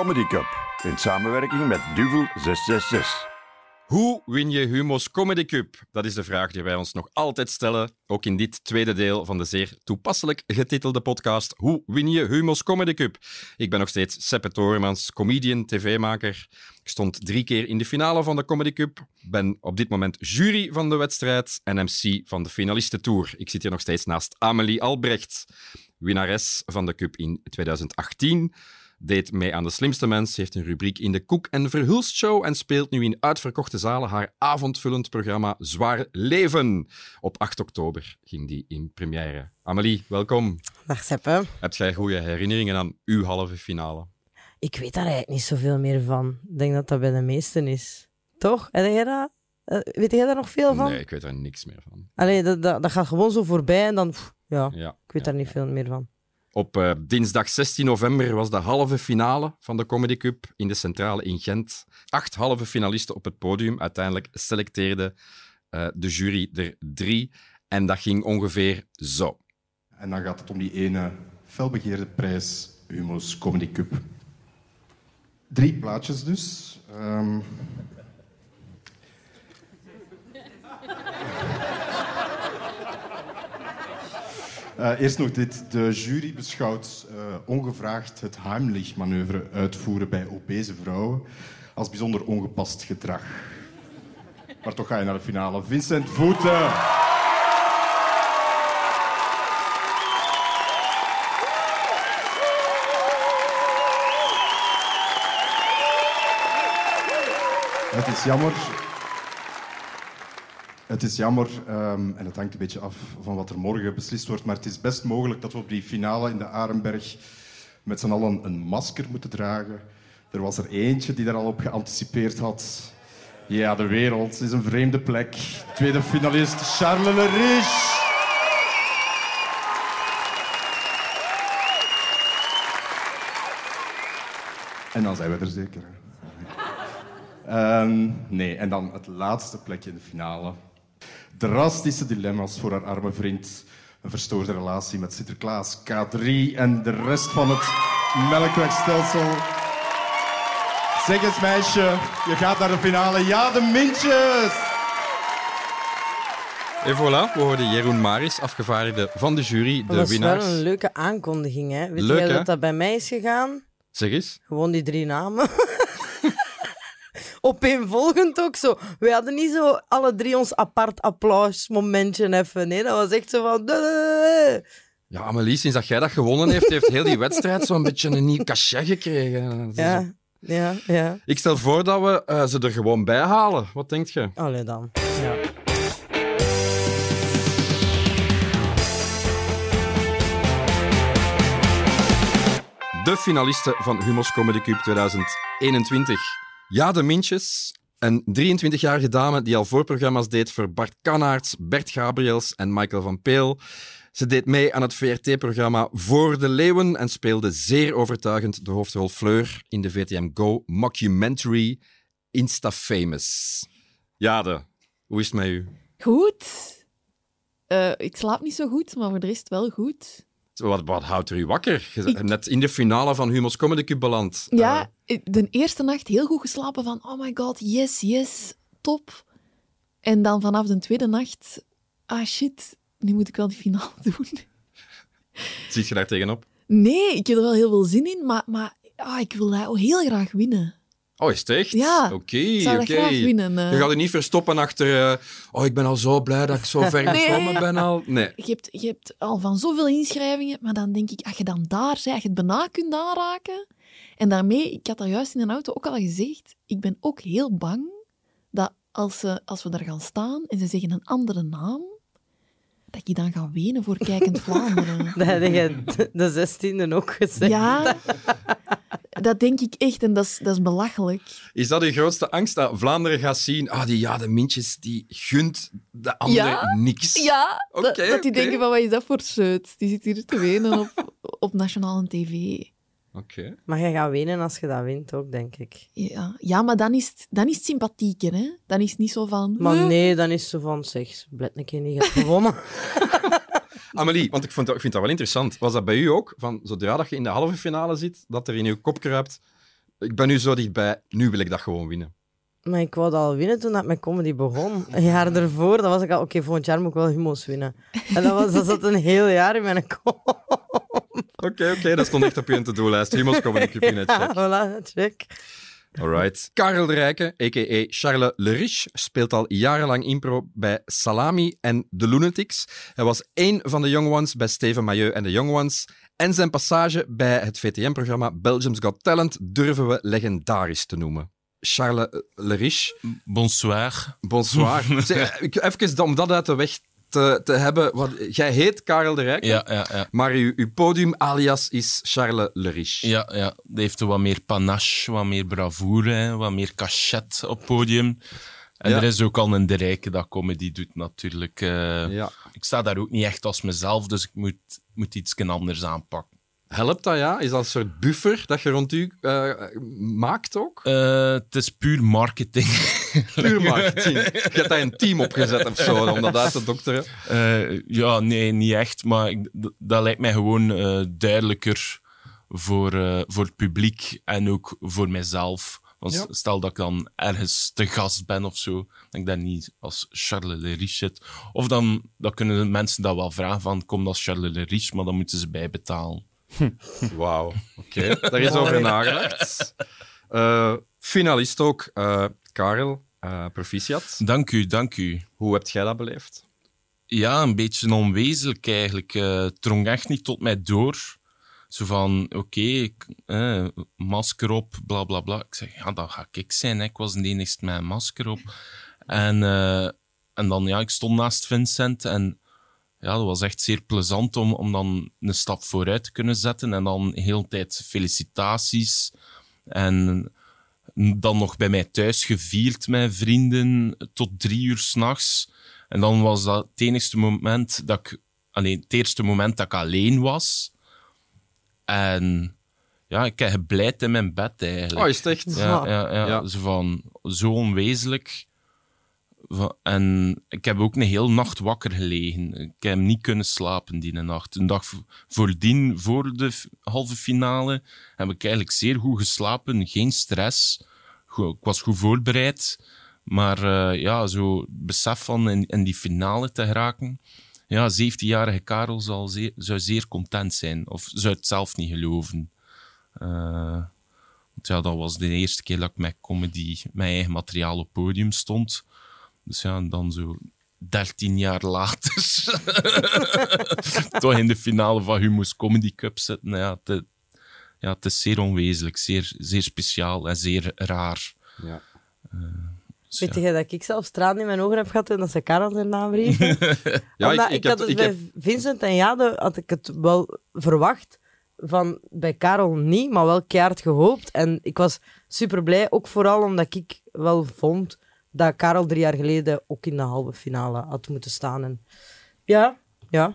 Comedy Cup in samenwerking met Duvel 666. Hoe win je Humo's Comedy Cup? Dat is de vraag die wij ons nog altijd stellen, ook in dit tweede deel van de zeer toepasselijk getitelde podcast Hoe win je Humo's Comedy Cup? Ik ben nog steeds Seppe Toremans, comedian, tv-maker. Ik stond drie keer in de finale van de Comedy Cup, ben op dit moment jury van de wedstrijd en MC van de finalistentour. Ik zit hier nog steeds naast Amelie Albrecht, winnares van de Cup in 2018 deed mee aan De Slimste Mens, heeft een rubriek in de Koek en Verhulst Show en speelt nu in uitverkochte zalen haar avondvullend programma Zwaar Leven. Op 8 oktober ging die in première. Amelie, welkom. Dag Seppe. Heb jij goede herinneringen aan uw halve finale? Ik weet daar eigenlijk niet zoveel meer van. Ik denk dat dat bij de meesten is. Toch? Heb jij dat? Eh, Weet jij daar nog veel van? Nee, ik weet er niks meer van. Allee, dat, dat, dat gaat gewoon zo voorbij en dan... pff, ja, Ja, ik weet ja, daar niet ja. veel meer van. Op eh, dinsdag 16 november was de halve finale van de Comedy Cup in de Centrale in Gent. Acht halve finalisten op het podium. Uiteindelijk selecteerde eh, de jury er drie. En dat ging ongeveer zo. En dan gaat het om die ene felbegeerde prijs, Humo's Comedy Cup. Drie plaatjes dus. Ehm. Eh, eerst nog dit. De jury beschouwt eh, ongevraagd het Heimlich-manoeuvre uitvoeren bij obese vrouwen als bijzonder ongepast gedrag. Maar toch ga je naar de finale. Vincent Voeten. Het is jammer. Het is jammer, ehm, en het hangt een beetje af van wat er morgen beslist wordt, maar het is best mogelijk dat we op die finale in de Arenberg met z'n allen een masker moeten dragen. Er was er eentje die daar al op geanticipeerd had. Ja, de wereld is een vreemde plek. Tweede finalist, Charles Le Riche. En dan zijn we er zeker. Ehm, nee, en dan het laatste plekje in de finale. Drastische dilemma's voor haar arme vriend. Een verstoorde relatie met Sinterklaas, K3 en de rest van het melkwegstelsel. Zeg eens, meisje, je gaat naar de finale. Ja, de mintjes! En voilà, we hoorden Jeroen Maris, afgevaardigde van de jury, de dat is winnaars. wel een leuke aankondiging, hè? Weet Leuk, jij hè? dat dat bij mij is gegaan? Zeg eens. Gewoon die drie namen. Opeenvolgend ook zo. We hadden niet zo alle drie ons apart applausmomentje even. Nee, dat was echt zo van... Ja, Amelie, sinds dat jij dat gewonnen heeft, heeft heel die wedstrijd zo'n beetje een nieuw cachet gekregen. Ja, ja, ja. Ik stel voor dat we eh, ze er gewoon bij halen. Wat denk je? Allee dan. Ja. De finalisten van Humo's Comedy Cup 2021. Ja, de Mintjes. Een 23-jarige dame die al voorprogramma's deed voor Bart Kannaerts, Bert Gabriels en Michael van Peel. Ze deed mee aan het VRT-programma Voor de Leeuwen en speelde zeer overtuigend de hoofdrol Fleur in de VTM Go mockumentary Insta-famous. Jade, hoe is het met u? Goed. Eh, ik slaap niet zo goed, maar voor de rest wel goed. Wat, wat houdt er u wakker? Ik- net in de finale van Humo's Comedy Cup beland. Ja, Eh, de eerste nacht heel goed geslapen van oh my god, yes, yes, top. En dan vanaf de tweede nacht, ah shit, nu moet ik wel die finale doen. ziet je daar tegenop? Nee, ik heb er wel heel veel zin in, maar, maar ah, ik wil dat heel graag winnen. Oh, is het echt? Ja, Oké, zou graag winnen. eh. Je gaat je niet verstoppen achter... eh, oh, ik ben al zo blij dat ik zo ver Nee. gekomen ben al. Nee. je, hebt, je hebt al van zoveel inschrijvingen, maar dan denk ik, als je dan daar bent, als je het bijna kunt aanraken. En daarmee, ik had daar juist in een auto ook al gezegd, ik ben ook heel bang dat als, ze, als we daar gaan staan en ze zeggen een andere naam, dat ik dan ga wenen voor kijkend Vlaanderen. Dat heb je de zestiende ook gezegd. Ja, dat denk ik echt en dat is, dat is belachelijk. Is dat uw grootste angst, dat Vlaanderen gaat zien... Ah, die ja, de mintjes, die gunt de anderen Ja? niks. Ja, dat, dat die denken van wat is dat voor scheut? Die zit hier te wenen op, op nationale tv. Oké. Maar je gaat winnen als je dat wint ook, denk ik. Ja, ja maar dan is, het, dan is het sympathieker, hè? Dan is het niet zo van... Maar nee, dan is ze van, zeg, blij een keer niet gewonnen. Amelie, want ik, vond dat, ik vind dat wel interessant. Was dat bij u ook? Van, zodra dat je in de halve finale zit, dat er in uw kop kruipt... Ik ben nu zo dichtbij, nu wil ik dat gewoon winnen. Maar ik wou dat al winnen toen dat mijn comedy begon. Een jaar ervoor, dan was ik al, oké, volgend jaar moet ik wel humo's winnen. En dat, was, dat zat een heel jaar in mijn kop. Oké, oké, dat stond echt op je to-do-lijst. Humo's Comedy in het check. voilà, check. Alright. Karel de Rijke, a.k.a. Charles Le Riche, speelt al jarenlang impro bij Salami en The Lunatics. Hij was één van de Young Ones bij Steven Mailleu en de Young Ones. En zijn passage bij het VTM-programma Belgium's Got Talent durven we legendarisch te noemen. Charles Le Riche, Bonsoir. bonsoir. Zeg, Even om dat uit de weg te, te hebben. Want, jij heet Karel de Rijke, Ja, ja, ja. maar uw, uw podium alias is Charles Le Riche. Ja, ja, die heeft wat meer panache, wat meer bravoure, hè, wat meer cachet op podium. En Ja. er is ook al een de Rijke dat comedy doet, natuurlijk. eh. Ja. Ik sta daar ook niet echt als mezelf, dus ik moet, moet iets anders aanpakken. Helpt dat, ja? Is dat een soort buffer dat je rond u eh, maakt ook? Eh, het is puur marketing. Puur marketing. Je hebt daar een team opgezet of zo, om dat uit te dokteren. Eh, ja, nee, niet echt. Maar ik- dat lijkt mij gewoon duidelijker voor, voor het publiek en ook voor mijzelf. Want Ja. stel dat ik dan ergens te gast ben of zo, dat ik daar niet als Charles Le Riche zit. Of dan, dan kunnen de mensen dat wel vragen van, kom als Charles Le Riche, maar dan moeten ze bijbetalen. Wauw, oké. Daar is over nagedacht. Eh, finalist ook, eh, Karel, eh, proficiat. Dank u, dank u. Hoe hebt jij dat beleefd? Ja, een beetje onwezenlijk eigenlijk. Het drong echt niet tot mij door. Zo van, oké, eh, masker op, bla bla bla. Ik zeg, ja, dat ga ik zijn. Hè. Ik was de enigste met een masker op. En, en dan, ja, ik stond naast Vincent en ja, dat was echt zeer plezant om, om dan een stap vooruit te kunnen zetten. En dan de hele tijd felicitaties. En dan nog bij mij thuis gevierd met vrienden tot drie uur s'nachts. En dan was dat het enigste moment dat ik... Alleen, het eerste moment dat ik alleen was. En ja, ik heb gebleid in mijn bed eigenlijk. Oh, is het echt? Ja, ja, ja, Ja. Zo van, zo onwezenlijk. En ik heb ook een hele nacht wakker gelegen. Ik heb niet kunnen slapen die nacht. Een dag voordien, voor de halve finale, heb ik eigenlijk zeer goed geslapen. Geen stress. Ik was goed voorbereid. Maar eh, ja, zo besef van in, in die finale te geraken. Ja, 17-jarige Karel zal zeer, zou zeer content zijn. Of zou het zelf niet geloven. Eh, want ja, dat was de eerste keer dat ik met comedy, mijn eigen materiaal op podium stond. Dus ja, en dan zo 13 jaar later toch in de finale van Humo's Comedy Cup zitten. Ja, het, ja, het is zeer onwezenlijk, zeer, zeer speciaal en zeer raar. Ja. Dus Weet ja. je dat ik zelf tranen in mijn ogen heb gehad toen dat ze Karel zijn naam riepen? Ja, Omdat ik, ik, ik, had heb, dus ik bij heb, Vincent en Jade had ik het wel verwacht. Van, bij Karel niet, maar wel keihard gehoopt. En ik was super blij, ook vooral omdat ik wel vond dat Karel drie jaar geleden ook in de halve finale had moeten staan. En ja, ja,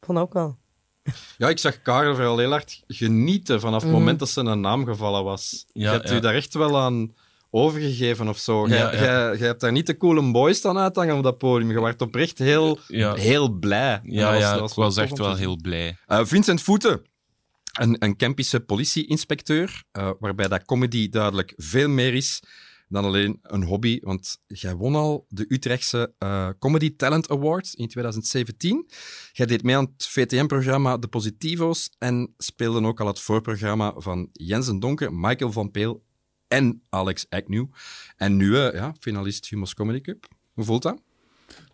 vond ook wel. ja, ik zag Karel vooral heel hard genieten vanaf het Mhm. moment dat zijn naam gevallen was. Ja, je hebt ja. u daar echt wel aan overgegeven of zo. Jij, Ja, ja. jij- jij hebt daar niet de coole boys staan uithangen op dat podium. Je werd oprecht heel, Ja. heel blij. Ja, dat was- ja, dat was ik was echt wel heel blij. Eh, Vincent Voeten, een, een Kempische politie-inspecteur, eh, waarbij dat comedy duidelijk veel meer is dan alleen een hobby. Want jij won al de Utrechtse eh, Comedy Talent Award in 2017. Jij deed mee aan het VTM-programma De Positivo's en speelde ook al het voorprogramma van Jensen Donker, Michael van Peel en Alex Agnew. En nu eh, ja, finalist Humos Comedy Cup. Hoe voelt dat?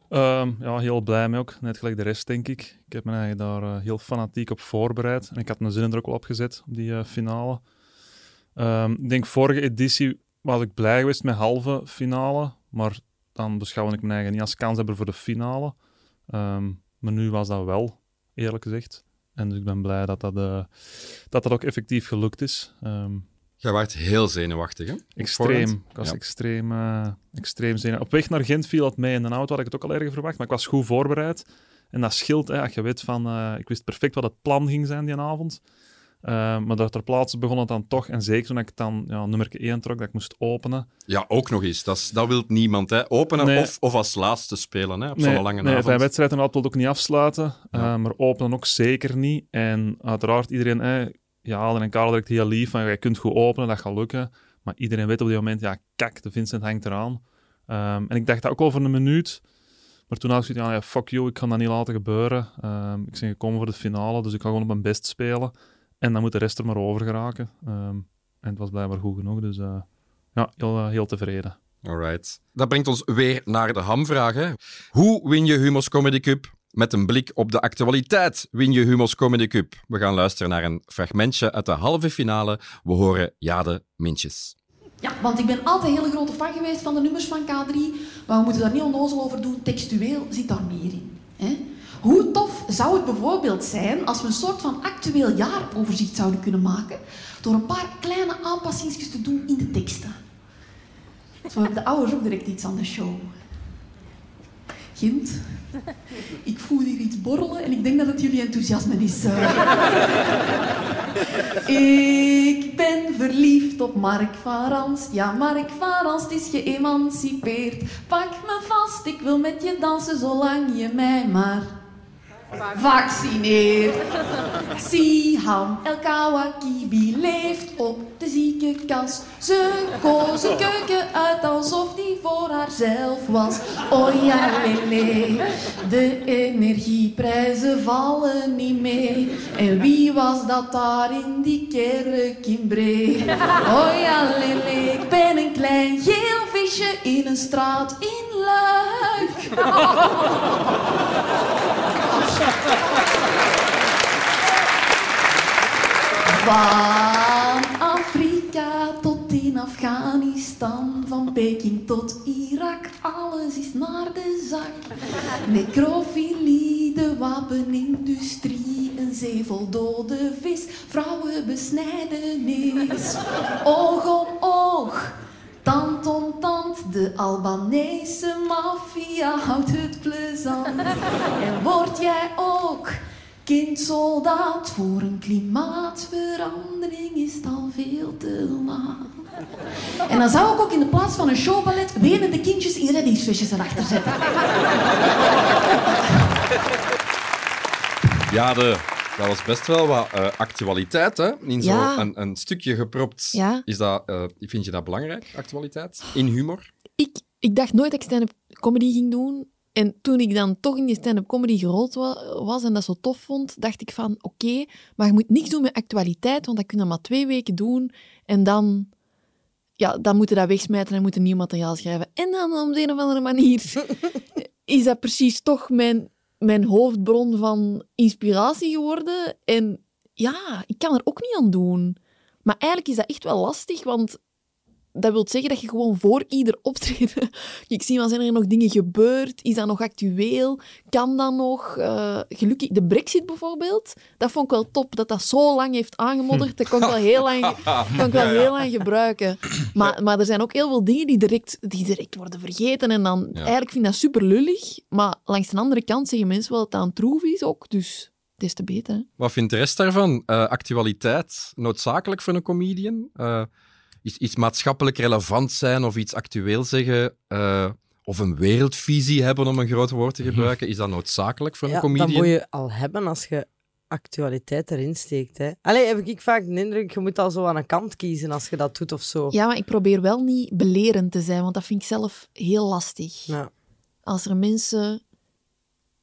Ehm, ja, heel blij mee ook. Net gelijk de rest, denk ik. Ik heb me eigenlijk daar eh, heel fanatiek op voorbereid. En ik had mijn zinnen er ook wel op gezet, op die finale. Ehm, ik denk, vorige editie was ik blij geweest met halve finale. Maar dan beschouwde ik mijn eigen niet als kanshebber voor de finale. Ehm, maar nu was dat wel, eerlijk gezegd. En dus ik ben blij dat dat, eh, dat, dat ook effectief gelukt is. Ehm, Jij werd heel zenuwachtig, hè? Extreem. Ik was Ja. extreem, eh extreem zenuwachtig. Op weg naar Gent viel het mee in de auto, had ik het ook al erger verwacht, maar ik was goed voorbereid. En dat scheelt, hè, als je weet van... eh, ik wist perfect wat het plan ging zijn die avond. Eh, maar daar ter plaatse begon het dan toch, en zeker toen ik dan ja, nummer 1 trok, dat ik moest openen. Ja, ook nog eens. Dat, is- dat wil niemand. Hè. Openen Nee. of, of als laatste spelen hè, op zo'n lange nee, avond. bij wedstrijd inderdaad wilde ik ook niet afsluiten, Ja. eh, maar openen ook zeker niet. En uiteraard, iedereen, eh, ja, en Karel direct heel lief van, je kunt goed openen, dat gaat lukken. Maar iedereen weet op dit moment, ja, kijk, de Vincent hangt eraan. Ehm, en ik dacht dat ook voor een minuut. Maar toen had ik zoiets ja, fuck you, ik kan dat niet laten gebeuren. Ehm, ik ben gekomen voor de finale, dus ik ga gewoon op mijn best spelen. En dan moet de rest er maar over geraken. Ehm, en het was blijkbaar goed genoeg, dus eh, ja, heel, eh, heel tevreden. Alright. Dat brengt ons weer naar de hamvraag. Hè. Hoe win je Humos Comedy Cup? Met een blik op de actualiteit win je Humos Comedy Cup. We gaan luisteren naar een fragmentje uit de halve finale. We horen Jade Mintjes. Ja, want ik ben altijd een hele grote fan geweest van de nummers van K3. Maar we moeten daar niet onnozel over doen. Textueel zit daar meer in. Hè? Hoe tof zou het bijvoorbeeld zijn als we een soort van actueel jaaroverzicht zouden kunnen maken door een paar kleine aanpassingen te doen in de teksten. Zo hebben de ouders ook direct iets aan de show. Gint, ik voel hier iets borrelen en ik denk dat het jullie enthousiasme is. Ik ben verliefd op Mark van Ranst. Ja, Mark van Ranst is geëmancipeerd. Pak me vast, ik wil met je dansen zolang je mij maar vaccineert. Siham El Kawakibi leeft op de ziekenkast. Ze koos een keuken uit alsof die voor haarzelf was. Oh ja, lele, de energieprijzen vallen niet mee. En wie was dat daar in die kerk in Bree? Oh ja, lele, ik ben een klein geel visje in een straat in Luik. Van Afrika tot in Afghanistan, van Peking tot Irak, alles is naar de zak. Necrofilie, de wapenindustrie, een zee vol dode vis, vrouwenbesnijdenis. Oog om oog, tand om tand, de Albanese maffia houdt het plezant. En word jij ook kindsoldaat voor een klimaatverandering is het al veel te laat. En dan zou ik ook in de plaats van een showballet wenende kindjes in reddingsvestjes erachter zetten. Ja, de, dat was best wel wat eh, actualiteit, hè? In Ja. zo'n een, een stukje gepropt. Ja. Is dat, eh, vind je dat belangrijk, actualiteit? In humor? ik, ik dacht nooit dat ik stand-up comedy ging doen. En toen ik dan toch in die stand-up comedy gerold wa- was en dat zo tof vond, dacht ik van, oké, maar je moet niks doen met actualiteit, want dat kun je maar twee weken doen. En dan, ja, dan moet je dat wegsmijten en moet je nieuw materiaal schrijven. En dan op de een of andere manier is dat precies toch mijn, mijn hoofdbron van inspiratie geworden. En ja, ik kan er ook niet aan doen. Maar eigenlijk is dat echt wel lastig, want dat wil zeggen dat je gewoon voor ieder optreden... Ik zie wel, zijn er nog dingen gebeurd? Is dat nog actueel? Kan dat nog? Eh, gelukkig, de brexit bijvoorbeeld, dat vond ik wel top. Dat dat zo lang heeft aangemodderd, dat kon ik wel heel lang, kon ik wel heel lang gebruiken. Maar, maar er zijn ook heel veel dingen die direct, die direct worden vergeten. En dan, eigenlijk vind ik dat super lullig. Maar langs de andere kant zeggen mensen wel dat dat een troef is ook. Dus des te beter. hè. Wat vindt de rest daarvan? Eh, actualiteit noodzakelijk voor een comedian? Eh, iets, iets maatschappelijk relevant zijn of iets actueel zeggen? eh, of een wereldvisie hebben, om een groot woord te gebruiken? Is dat noodzakelijk voor een Ja, comedian? dat moet je al hebben als je actualiteit erin steekt. Hè. Allee, heb ik vaak de indruk, je moet al zo aan een kant kiezen als je dat doet of zo. Ja, maar ik probeer wel niet belerend te zijn, want dat vind ik zelf heel lastig. Ja. Als er mensen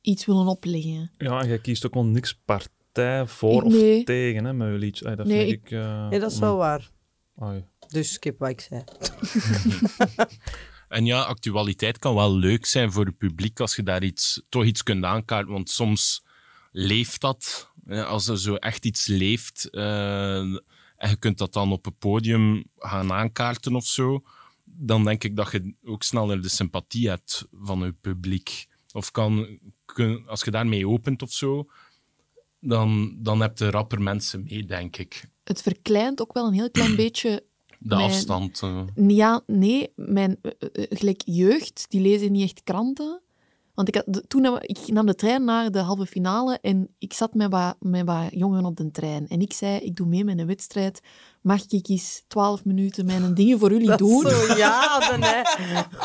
iets willen opleggen. Ja, en jij kiest ook wel niks partij voor Nee. of tegen hè, met je liedje. Ay, dat Nee, vind ik... eh, Nee, dat is wel waar. ai. Dus skip wat ik zei. En ja, actualiteit kan wel leuk zijn voor het publiek als je daar iets, toch iets kunt aankaarten. Want soms leeft dat. Als er zo echt iets leeft eh, en je kunt dat dan op het podium gaan aankaarten of zo, dan denk ik dat je ook sneller de sympathie hebt van je publiek. Of kan, kun- als je daarmee opent of zo, dan, dan heb je rapper mensen mee, denk ik. Het verkleint ook wel een heel klein beetje. De Mijn- afstand. eh. Ja, nee, mijn eh, eh, gelijk jeugd, die lezen niet echt kranten. Want ik, had, toen nam, ik nam de trein naar de halve finale en ik zat met wat, met wat jongeren op de trein. En ik zei, ik doe mee met een wedstrijd. Mag ik eens twaalf minuten mijn dingen voor jullie Dat doen? is zo jaden, hè.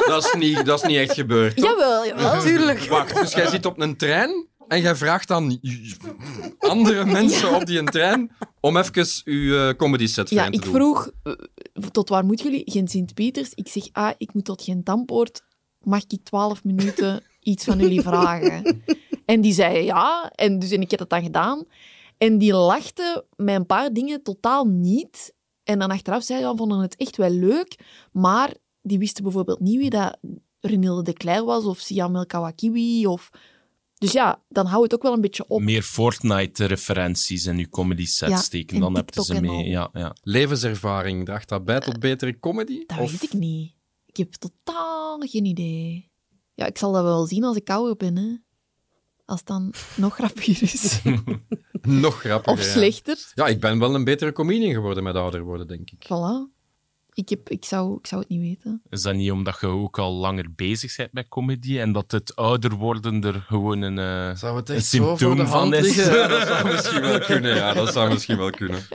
Dat, is niet, dat is niet echt gebeurd. toch? Jawel, jawel. Natuurlijk. Wacht, dus jij zit op een trein En jij vraagt dan andere mensen op die trein om even uw eh, comedy set Ja, te ik doen. vroeg, eh, tot waar moeten jullie? Gent Sint-Pieters. Ik zeg, ah, ik moet tot Gent Dampoort. Mag ik 12 minuten iets van jullie vragen? En die zei ja. En, dus, en ik heb dat dan gedaan. En die lachten met een paar dingen totaal niet. En dan achteraf zei ze, ja, vonden het echt wel leuk. Maar die wisten bijvoorbeeld niet wie dat Renilde de Cler was of Siam El Kawakiwi. Of... Dus ja, dan houdt het ook wel een beetje op. Meer Fortnite-referenties in uw comedy set Ja, steken. en Dan heb je ze mee. Ja, ja. Levenservaring, draagt dat bij tot betere comedy? Dat Of- weet ik niet. Ik heb totaal geen idee. Ja, ik zal dat wel zien als ik ouder ben, hè. Als het dan nog grappiger is. Nog grappiger. of ja. slechter. Ja, ik ben wel een betere comedian geworden met ouder worden, denk ik. Voilà. Ik, heb, ik, zou, ik zou het niet weten. Is dat niet omdat je ook al langer bezig bent met comedy en dat het ouder worden er gewoon een, eh, Zou het een echt zo symptoom de van is? Ja, dat zou misschien wel kunnen. Ja, dat zou misschien wel kunnen.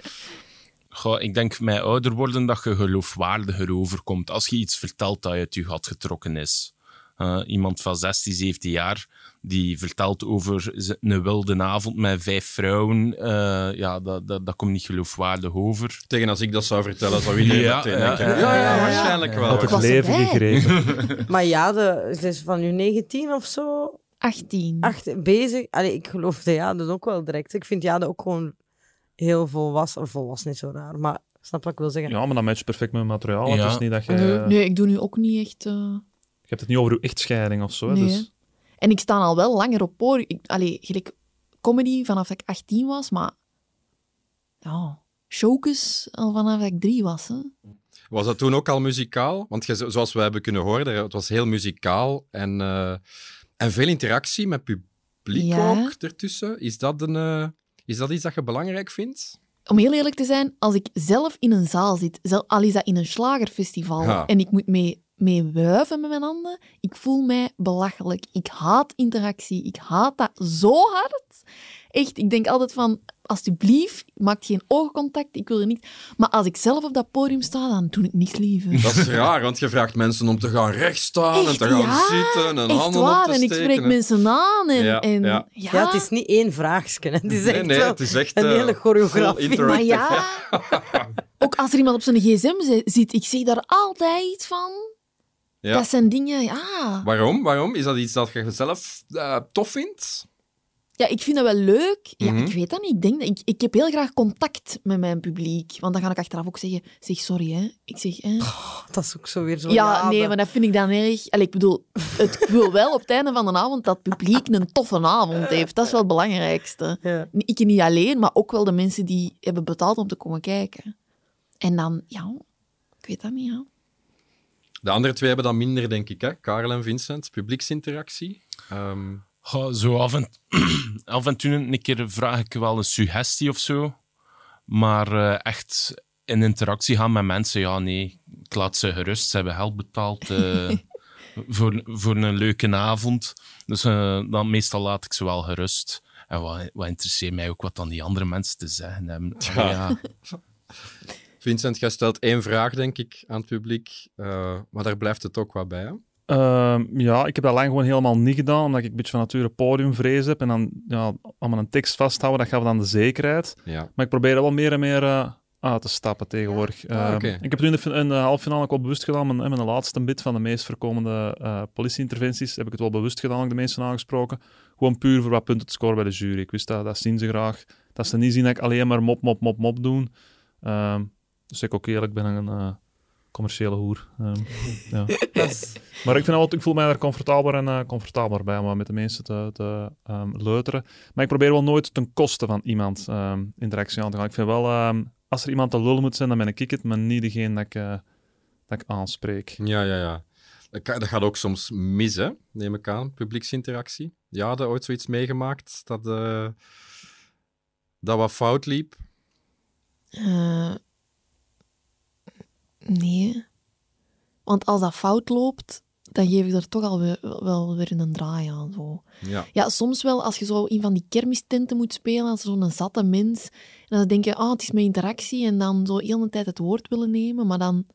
Goh, ik denk met ouder worden dat je geloofwaardiger overkomt. Als je iets vertelt dat uit je gat getrokken is. Eh, iemand van 16, 17 jaar die vertelt over een wilde avond met vijf vrouwen. eh, ja, dat, dat, dat komt niet geloofwaardig over. Tegen als ik dat zou vertellen, zou iedereen Ja, meteen ja, denken. ja, Ja, ja, ja, ja. waarschijnlijk wel. Had het leven gegrepen. Maar ja, de, ze is van nu 19 of zo 18. acht, bezig. Allee, ik geloofde Jade ook wel direct. Ik vind Jade ook gewoon heel volwassen. Volwassen is zo raar, maar snap wat ik wil zeggen. Ja, maar dat matcht perfect met materiaal. Ja. Het is niet dat je... Nee, nee, ik doe nu ook niet echt... eh, Je hebt het niet over uw echtscheiding of zo. Nee, dus... En ik sta al wel langer op podium. Ik, allee, gelijk comedy vanaf dat ik 18 was, maar... Ja, showkes al vanaf dat ik drie was, hè. Was dat toen ook al muzikaal? Want zoals we hebben kunnen horen, het was heel muzikaal en, eh, en veel interactie met publiek Ja. ook ertussen. Is dat, een, eh, is dat iets dat je belangrijk vindt? Om heel eerlijk te zijn, als ik zelf in een zaal zit, al is dat in een slagerfestival, Ja. en ik moet mee, mee wuiven met mijn handen, ik voel mij belachelijk. Ik haat interactie. Ik haat dat zo hard. Echt, ik denk altijd van, alsjeblieft, maak geen oogcontact, ik wil er niet. Maar als ik zelf op dat podium sta, dan doe ik niks liever. Dat is raar, want je vraagt mensen om te gaan rechtstaan en te gaan ja, zitten en handen waar, op te en ik spreek mensen aan. En, Ja, en, ja. ja. Ja, het is niet één vraagje. hè. Het is Nee, echt nee, wel het is echt een eh, hele choreografie. Maar ja, ook als er iemand op zijn gsm zi- zit, ik zie daar altijd iets van. Ja. Dat zijn dingen, ja. Waarom? Waarom? Is dat iets dat je zelf eh, tof vindt? Ja, ik vind dat wel leuk. Ja, Mhm. ik weet dat niet. Ik, denk dat, ik, ik heb heel graag contact met mijn publiek. Want dan ga ik achteraf ook zeggen, zeg sorry, hè. Ik zeg, hè. Dat is ook zo weer zo. Ja, nee, maar dat vind ik dan erg... Allee, ik bedoel, het, ik wil wel op het einde van de avond dat het publiek een toffe avond heeft. Dat is wel het belangrijkste. Ja. Ik niet alleen, maar ook wel de mensen die hebben betaald om te komen kijken. En dan, ja, ik weet dat niet, ja. De andere twee hebben dat minder, denk ik. Hè? Karel en Vincent, publieksinteractie. Ehm, Goh, zo af en, af en toe een keer vraag ik wel een suggestie of zo. Maar eh, echt in interactie gaan met mensen, ja, nee. Ik laat ze gerust. Ze hebben geld betaald eh, voor, voor een leuke avond. Dus eh, dan meestal laat ik ze wel gerust. En wat, wat interesseert mij ook wat dan die andere mensen te zeggen hebben. Ja. Vincent, jij stelt één vraag, denk ik, aan het publiek. eh, maar daar blijft het ook wat bij. Hè? Ehm, ja, ik heb dat lang gewoon helemaal niet gedaan, omdat ik een beetje van nature podiumvrees heb. En dan ja, allemaal een tekst vasthouden, dat gaf dan de zekerheid. Ja. Maar ik probeer er wel meer en meer eh, uit te stappen tegenwoordig. Ah, Ehm. Ik heb het in de, fin- in de halve finale ook wel bewust gedaan. Mijn, mijn laatste bit van de meest voorkomende eh politieinterventies heb ik het wel bewust gedaan, ook de mensen aangesproken. Gewoon puur voor wat punten te scoren bij de jury. Ik wist dat, dat zien ze graag. Dat ze niet zien dat ik alleen maar mop, mop, mop, mop doe. Ehm, dus ik ook eerlijk ben een eh, commerciële hoer. Ehm, ja. Dat Maar ik, vind wel, ik voel mij daar comfortabeler en eh, comfortabeler bij om met de mensen te, te ehm, leuteren. Maar ik probeer wel nooit ten koste van iemand ehm, interactie aan te gaan. Ik vind wel, ehm, als er iemand te lul moet zijn, dan ben ik het, maar niet degene dat ik, eh, dat ik aanspreek. Ja, ja, ja. Dat, kan- dat gaat ook soms mis, hè? neem ik aan, publieksinteractie. Ja, had ooit zoiets meegemaakt dat, eh, dat wat fout liep. Eh, nee. Want als dat fout loopt, dan geef ik er toch al wel weer een draai aan. Zo. Ja. Ja, soms wel als je zo in van die kermistenten moet spelen, als zo'n zatte mens. En dan denk je, ah, het is mijn interactie. En dan zo heel de tijd het woord willen nemen. Maar dan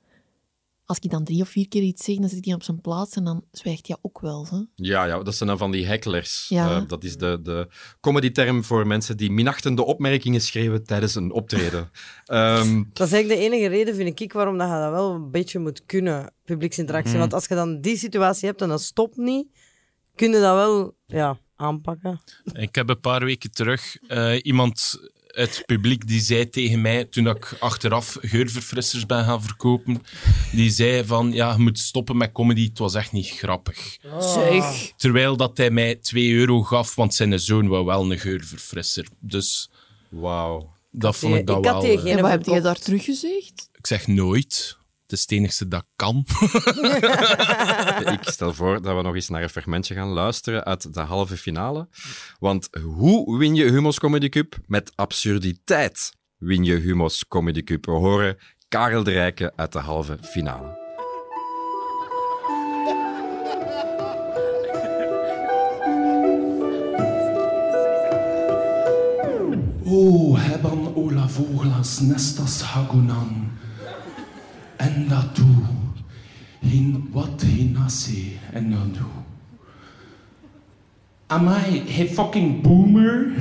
als ik dan drie of vier keer iets zeg, dan zit hij op zijn plaats en dan zwijgt hij ook wel. Hè? Ja, ja, dat zijn dan van die hecklers. Ja. Eh, dat is de, de comedy-term voor mensen die minachtende opmerkingen schreeuwen tijdens een optreden. Ehm, Dat is eigenlijk de enige reden, vind ik, waarom dat je dat wel een beetje moet kunnen, publieksinteractie. Want als je dan die situatie hebt en dat stopt niet, kun je dat wel ja, aanpakken. Ik heb een paar weken terug eh, iemand het publiek die zei tegen mij, toen ik achteraf geurverfrissers ben gaan verkopen, die zei van, ja, je moet stoppen met comedy, het was echt niet grappig. Zeg. Terwijl dat hij mij 2 euro gaf, want zijn zoon wou wel een geurverfrisser. Dus Wauw. dat vond ik dat ik had wel... En wat heb verkocht. daar teruggezegd? ik zeg nooit. Het is het enigste dat kan. Ik stel voor dat we nog eens naar een fragmentje gaan luisteren uit de halve finale. Want hoe win je Humo's Comedy Cup? Met absurditeit win je Humo's Comedy Cup. We horen Karel de Rijken uit de halve finale. O, hebben ola voglas nestas hagonan. En dat toe. Hin wat hinase en dan doe. Am I a fucking boomer?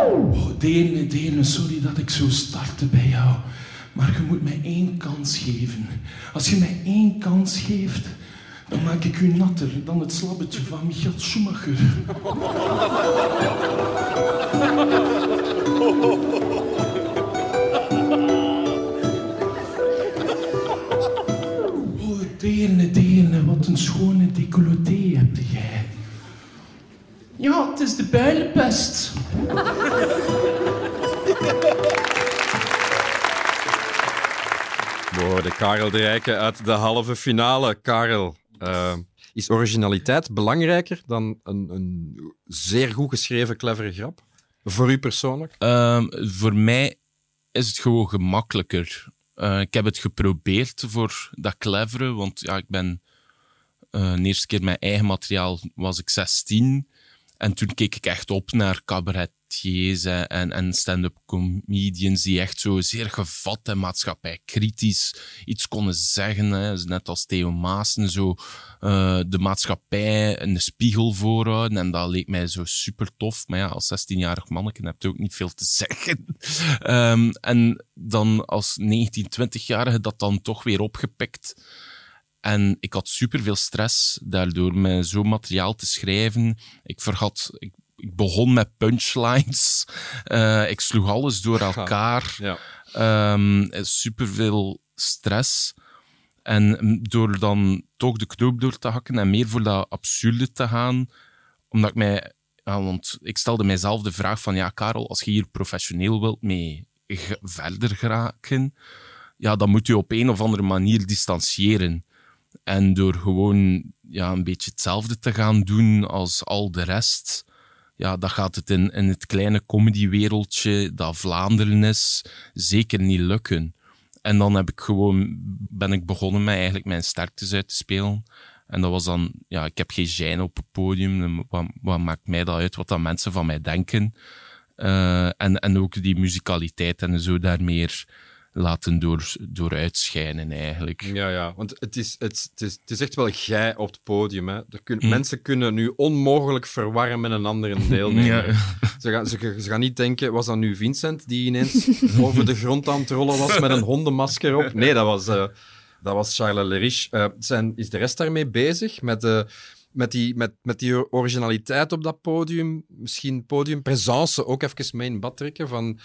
Oh, Dene, Dene, sorry dat ik zo startte bij jou. Maar je moet mij één kans geven. Als je mij één kans geeft, dan maak ik u natter dan het slabbetje van Michael Schumacher. Oh, Dene, Dene, wat een schone decolleté heb jij. Ja, het is de builenpest. We hoorden Karel de Rijken uit de halve finale. Karel, eh, is originaliteit belangrijker dan een, een zeer goed geschreven, clevere grap? Voor u persoonlijk? Ehm, voor mij is het gewoon gemakkelijker. Eh, ik heb het geprobeerd voor dat clevere, want ja, ik ben eh, de eerste keer mijn eigen materiaal was ik 16. En toen keek ik echt op naar cabaretiers en, stand-up comedians die echt zo zeer gevat en maatschappijkritisch iets konden zeggen. Hè. Net als Theo Maassen, zo eh, de maatschappij een spiegel voorhouden. En dat leek mij zo super tof. Maar ja, als 16-jarig manneke heb je ook niet veel te zeggen. Ehm, en dan als 19, 20-jarige dat dan toch weer opgepikt. En ik had superveel stress daardoor met zo'n materiaal te schrijven. Ik vergat, ik begon met punchlines. Eh, ik sloeg alles door elkaar. Ja. Ehm superveel stress. En door dan toch de knoop door te hakken en meer voor dat absurde te gaan, omdat ik mij... Ja, want ik stelde mijzelf de vraag van, ja, Karel, als je hier professioneel wilt mee verder geraken, ja, dan moet je op een of andere manier distancieren. En door gewoon ja, een beetje hetzelfde te gaan doen als al de rest, ja, dan gaat het in, in het kleine comedywereldje dat Vlaanderen is zeker niet lukken. En dan heb ik gewoon, ben ik begonnen met eigenlijk mijn sterktes uit te spelen. En dat was dan, ja, ik heb geen gêne op het podium. Wat, wat maakt mij dat uit, wat dat mensen van mij denken? Eh, en, en ook die muzikaliteit en zo daar meer laten door, door uitschijnen eigenlijk. Ja, ja, want het is, het, het is, het is echt wel jij op het podium. Hè. Er kun, Hm. Mensen kunnen nu onmogelijk verwarren met een andere deelnemer. Ja. Ze, gaan, ze, ze gaan niet denken, was dat nu Vincent die ineens over de grond aan het rollen was met een hondenmasker op? Nee, dat was, eh, dat was Charles Leriche. Eh, zijn, is de rest daarmee bezig? Met, eh, met, die, met, met die originaliteit op dat podium? Misschien podiumpresence ook even mee in bad trekken? Van,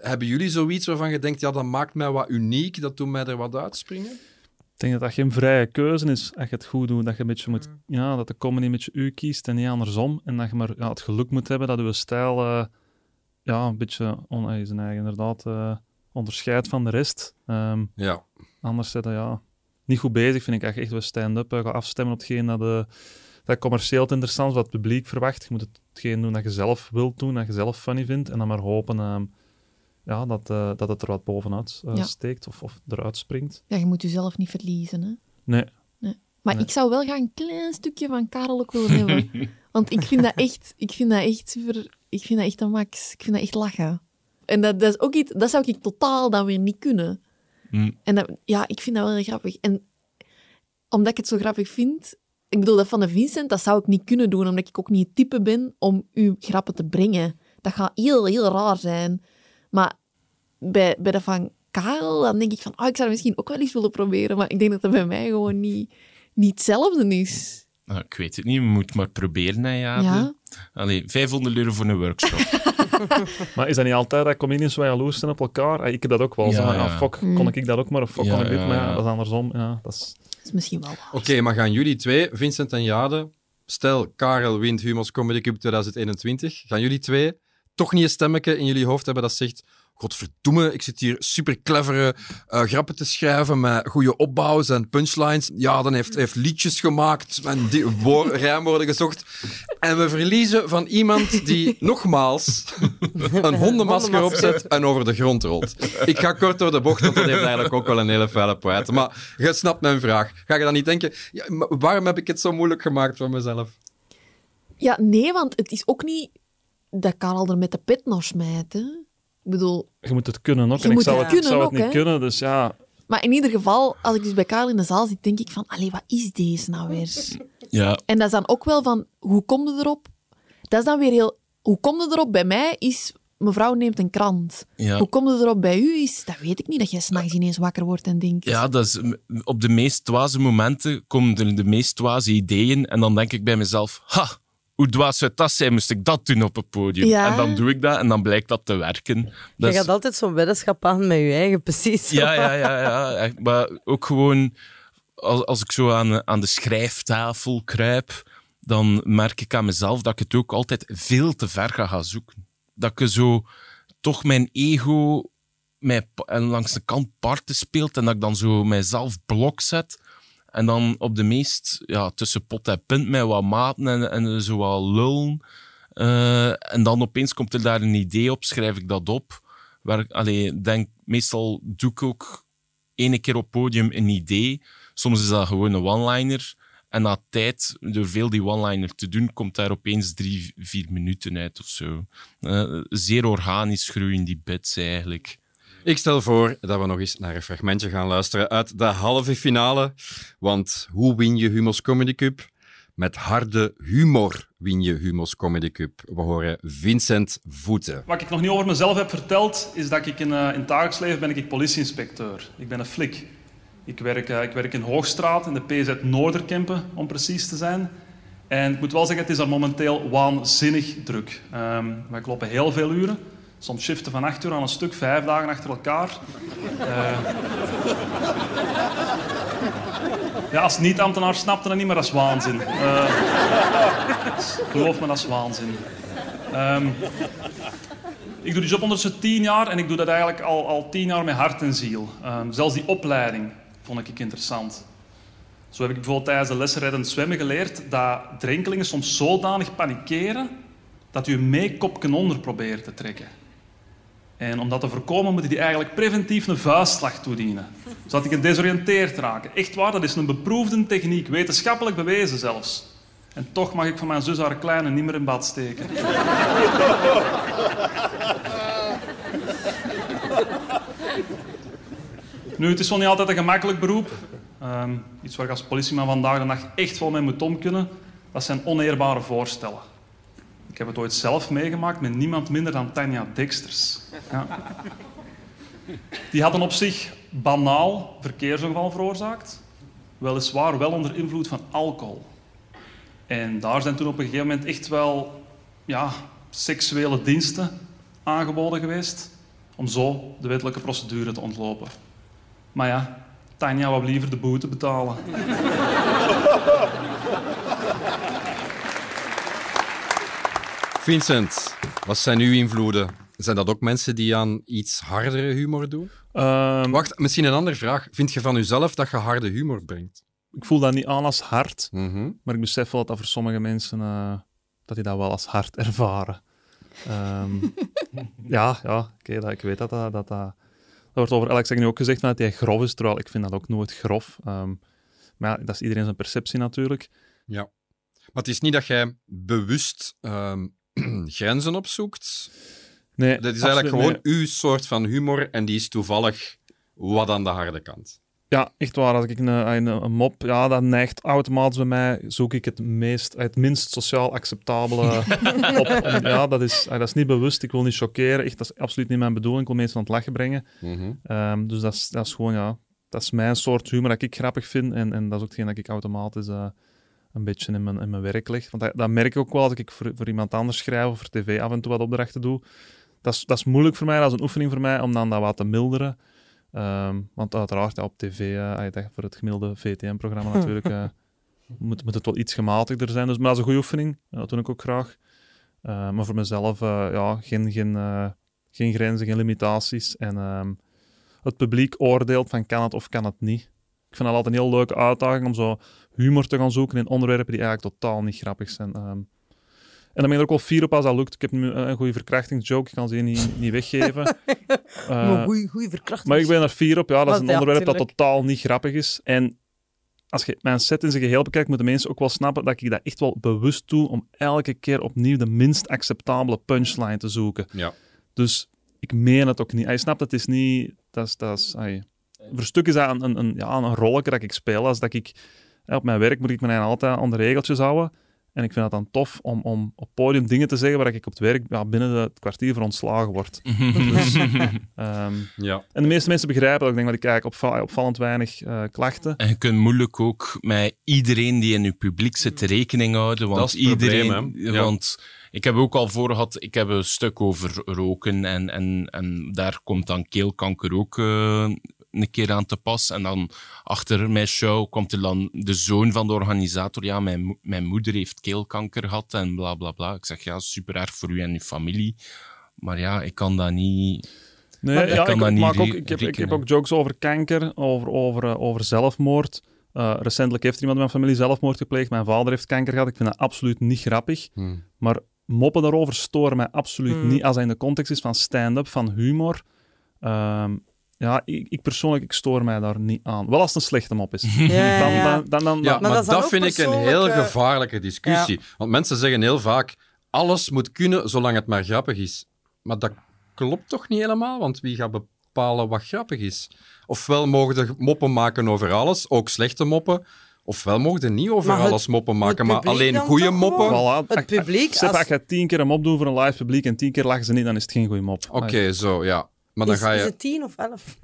hebben jullie zoiets waarvan je denkt, ja, dat maakt mij wat uniek, dat doet mij er wat uitspringen? Ik denk dat dat geen vrije keuze is als je het goed doet. Dat je een beetje moet, ja, dat de comedy een beetje u kiest en niet andersom. En dat je maar ja, het geluk moet hebben dat je stijl eh, ja, een beetje on, eigen inderdaad eh, onderscheidt van de rest. Ehm, Ja. anders zit dat ja, niet goed bezig, vind ik. Als je echt wel stand-up gaat afstemmen op hetgeen dat, de, dat commercieel het interessant is, wat het publiek verwacht. Je moet hetgeen doen dat je zelf wilt doen, dat je zelf funny vindt. En dan maar hopen ehm, ja, dat, eh, dat het er wat bovenuit eh, Ja. steekt of, of eruit springt. Ja, je moet jezelf niet verliezen. Hè? Nee. Nee. Maar Nee. ik zou wel graag een klein stukje van Karel ook willen hebben. Want ik vind dat echt, ik vind dat echt super, ik vind dat echt een max. Ik vind dat echt lachen. En dat, dat is ook iets, dat zou ik totaal dan weer niet kunnen. Hm. En dat, ja, ik vind dat wel heel grappig. En omdat ik het zo grappig vind, ik bedoel, dat van de Vincent, dat zou ik niet kunnen doen, omdat ik ook niet het type ben om uw grappen te brengen. Dat gaat heel, heel raar zijn. Maar bij, bij dat van Karel, dan denk ik van, oh, ik zou misschien ook wel eens willen proberen, maar ik denk dat dat bij mij gewoon niet, niet hetzelfde is. Nou, ik weet het niet, we moeten maar proberen, hè, ja. Ja. Allee, 500 euro voor een workshop. Maar is dat niet altijd dat comedians zo jaloers zijn op elkaar? Ah, Ik heb dat ook wel. Ja, ja. ah, fuck, Mm. kon ik dat ook maar? Of fuck, kon ik dit? ja, Maar dat is andersom. Ja, dat is... Dat is misschien wel. Oké, maar gaan jullie twee, Vincent en Jade, stel Karel wint Humors Comedy Cup 2021, gaan jullie twee toch niet een stemmetje in jullie hoofd hebben dat zegt Godverdomme, ik zit hier super clevere eh, grappen te schrijven met goede opbouws en punchlines. Ja, dan heeft, heeft liedjes gemaakt en die woor- rijmwoorden gezocht. En we verliezen van iemand die nogmaals een hondenmasker opzet en over de grond rolt. Ik ga kort door de bocht, want dat heeft eigenlijk ook wel een hele felle poëte. Maar je snapt mijn vraag. Ga je dan niet denken, ja, maar waarom heb ik het zo moeilijk gemaakt voor mezelf? Ja, nee, want het is ook niet dat Karel er met de pet naar smijt. Hè? Ik bedoel, Je moet het kunnen ook. Je en ik zou het het, ik zou kunnen het niet kunnen, dus ja... maar in ieder geval, als ik dus bij Karel in de zaal zit, denk ik van, allee, wat is deze nou weer? ja, En dat is dan ook wel van, hoe kom je erop? Dat is dan weer heel... Hoe kom je erop bij mij is, mevrouw neemt een krant. ja. Hoe kom je erop bij u is, dat weet ik niet, dat jij s'nachts ineens wakker wordt en denkt... Ja, dat is, op de meest dwaze momenten komen er de meest dwaze ideeën. En dan denk ik bij mezelf, ha, hoe dwaas zou dat zijn, moest ik dat doen op het podium. Ja. En dan doe ik dat en dan blijkt dat te werken. Je gaat altijd zo'n weddenschap aan met je eigen, precies. ja, ja, ja, ja. Maar ook gewoon, als, als ik zo aan, aan de schrijftafel kruip, dan merk ik aan mezelf dat ik het ook altijd veel te ver ga gaan zoeken. Dat ik zo toch mijn ego mij langs de kant parten speelt en dat ik dan zo mijzelf blok zet. En dan op de meest, ja, tussen pot en pint met wat maten en, en zo wat lullen. Eh, en dan opeens komt er daar een idee op, schrijf ik dat op. Waar, denk, meestal doe ik ook ene keer op podium een idee. Soms is dat gewoon een one-liner. En na tijd, door veel die one-liner te doen, komt daar opeens drie, vier minuten uit of zo. Eh, zeer organisch groeien die bits eigenlijk. Ik stel voor dat we nog eens naar een fragmentje gaan luisteren uit de halve finale. Want hoe win je Humos Comedy Cup? Met harde humor win je Humos Comedy Cup. We horen Vincent Voeten. Wat ik nog niet over mezelf heb verteld, is dat ik in, eh, in het dagelijks leven ben ik politieinspecteur. Ik ben een flik. Ik werk, eh, ik werk in Hoogstraat, in de PZ Noorderkempen, om precies te zijn. En ik moet wel zeggen, het is daar momenteel waanzinnig druk. Ehm, wij kloppen heel veel uren. Soms shiften van acht uur aan een stuk, vijf dagen achter elkaar. Eh, ja, als niet-ambtenaar snapte dat niet, maar dat is waanzin. Eh, geloof me, dat is waanzin. Ehm, ik doe die job ondertussen tien jaar en ik doe dat eigenlijk al, al tien jaar met hart en ziel. Ehm, zelfs die opleiding vond ik interessant. Zo heb ik bijvoorbeeld tijdens de lessen reddend zwemmen geleerd dat drenkelingen soms zodanig panikeren dat u een meekopken onder proberen te trekken. En om dat te voorkomen moeten die eigenlijk preventief een vuistslag toedienen. Zodat die gedesoriënteerd raken. Echt waar, dat is een beproefde techniek, wetenschappelijk bewezen zelfs. En toch mag ik van mijn zus haar kleine niet meer in bad steken. Nu, het is wel niet altijd een gemakkelijk beroep. Ehm, iets waar je als politieman vandaag de dag echt wel mee moet om kunnen. Dat zijn oneerbare voorstellen. Ik heb het ooit zelf meegemaakt met niemand minder dan Tanja Dexters. Ja. Die had een op zich banaal verkeersongeval veroorzaakt. Weliswaar wel onder invloed van alcohol. En daar zijn toen op een gegeven moment echt wel ja, seksuele diensten aangeboden geweest. Om zo de wettelijke procedure te ontlopen. Maar ja, Tanja wou liever de boete betalen. Vincent, wat zijn uw invloeden? Zijn dat ook mensen die aan iets hardere humor doen? Ehm, Wacht, misschien een andere vraag. Vind je van jezelf dat je harde humor brengt? ik voel dat niet aan als hard, Mhm. maar ik besef wel dat dat voor sommige mensen eh, dat die dat wel als hard ervaren. Ehm, ja, ja oké, dat, ik weet dat dat... dat, dat wordt over Alex nu ook gezegd dat hij grof is, terwijl ik vind dat ook nooit grof. Ehm, Maar ja, dat is iedereen zijn perceptie natuurlijk. Ja. Maar het is niet dat jij bewust grenzen opzoekt. Nee, Dat is absoluut eigenlijk gewoon nee. uw soort van humor en die is toevallig wat aan de harde kant. Ja, echt waar. Als ik een, een, een mop, ja, dat neigt automatisch bij mij, zoek ik het, meest, het minst sociaal acceptabele op. Ja, dat is, ah, dat is niet bewust. Ik wil niet choqueren. Echt, dat is absoluut niet mijn bedoeling. Ik wil mensen aan het lachen brengen. Mhm. Ehm, dus dat is, dat is gewoon, ja, dat is mijn soort humor dat ik grappig vind. En, en dat is ook hetgeen dat ik automatisch eh, een beetje in mijn, in mijn werk leg. Want dat, dat merk ik ook wel als ik voor, voor iemand anders schrijf of voor tv af en toe wat opdrachten doe. Dat is, dat is moeilijk voor mij, dat is een oefening voor mij om dan dat wat te milderen. Ehm, want uiteraard, ja, op tv, eh, voor het gemiddelde VTM-programma natuurlijk, eh, moet, moet het wel iets gematigder zijn. Dus, maar dat is een goede oefening, dat doe ik ook graag. Eh, maar voor mezelf, ja, geen, geen, geen grenzen, geen limitaties. En ehm, het publiek oordeelt van kan het of kan het niet. Ik vind dat altijd een heel leuke uitdaging om zo humor te gaan zoeken in onderwerpen die eigenlijk totaal niet grappig zijn. Ehm, en dan ben ik er ook wel fier op als dat lukt. Ik heb nu een goede verkrachtingsjoke, ik kan ze hier niet, niet weggeven. Eh, maar goeie, goeie verkrachting. maar ik ben er fier op. Ja, dat is een ja, onderwerp dat totaal niet grappig is. En als je mijn set in zijn geheel bekijkt, moeten mensen ook wel snappen dat ik dat echt wel bewust doe om elke keer opnieuw de minst acceptabele punchline te zoeken. Ja. Dus ik meen het ook niet. Hij snapt, het is niet... Dat is, dat is, ai. Voor stuk is dat een, een, een, ja, een rolletje dat ik speel. Als dat ik, hè, op mijn werk moet ik me altijd aan de regeltjes houden. En ik vind het dan tof om, om op podium dingen te zeggen waar ik op het werk ja, binnen de- het kwartier voor ontslagen word. Dus, ehm, Ja. en de meeste mensen begrijpen dat. Ik denk dat ik eigenlijk opva- opvallend weinig eh, klachten. En je kunt moeilijk ook met iedereen die in je publiek zit rekening houden. Want Dat is het probleem, iedereen. hè? Ja. Want ik heb ook al voor gehad, ik heb een stuk over roken. En, en, en daar komt dan keelkanker ook eh, een keer aan te pas. En dan achter mijn show komt er dan de zoon van de organisator. Ja, mijn, mijn moeder heeft keelkanker gehad en bla bla bla. Ik zeg ja, super erg voor u en uw familie. Maar ja, ik kan dat niet. Nee, Maar ja, ik kan ik, dat niet maak ook, ik, heb, ik heb ook jokes over kanker, over, over, eh, over zelfmoord. Eh, recentelijk heeft er iemand in mijn familie zelfmoord gepleegd. Mijn vader heeft kanker gehad. Ik vind dat absoluut niet grappig. Hmm. Maar moppen daarover storen mij absoluut Hmm. niet. Als hij in de context is van stand-up, van humor. Ehm, ja, ik, ik persoonlijk, ik stoor mij daar niet aan. Wel als het een slechte mop is. Ja, Dan, ja. dan, dan, dan, Ja, maar, dat vind ik een heel gevaarlijke discussie. Want mensen zeggen heel vaak, alles moet kunnen zolang het maar grappig is. Maar dat klopt toch niet helemaal? Want wie gaat bepalen wat grappig is? Ofwel mogen de moppen maken over alles, ook slechte moppen. Ofwel mogen er niet over het- alles moppen maken, maar alleen goede moppen. Voilà. Het publiek, Stel, als- als je tien keer een mop doet voor een live publiek en tien keer lachen ze niet, dan is het geen goede mop. Oké, zo, ja. Maar dan is, ga is je... het 10 of 11?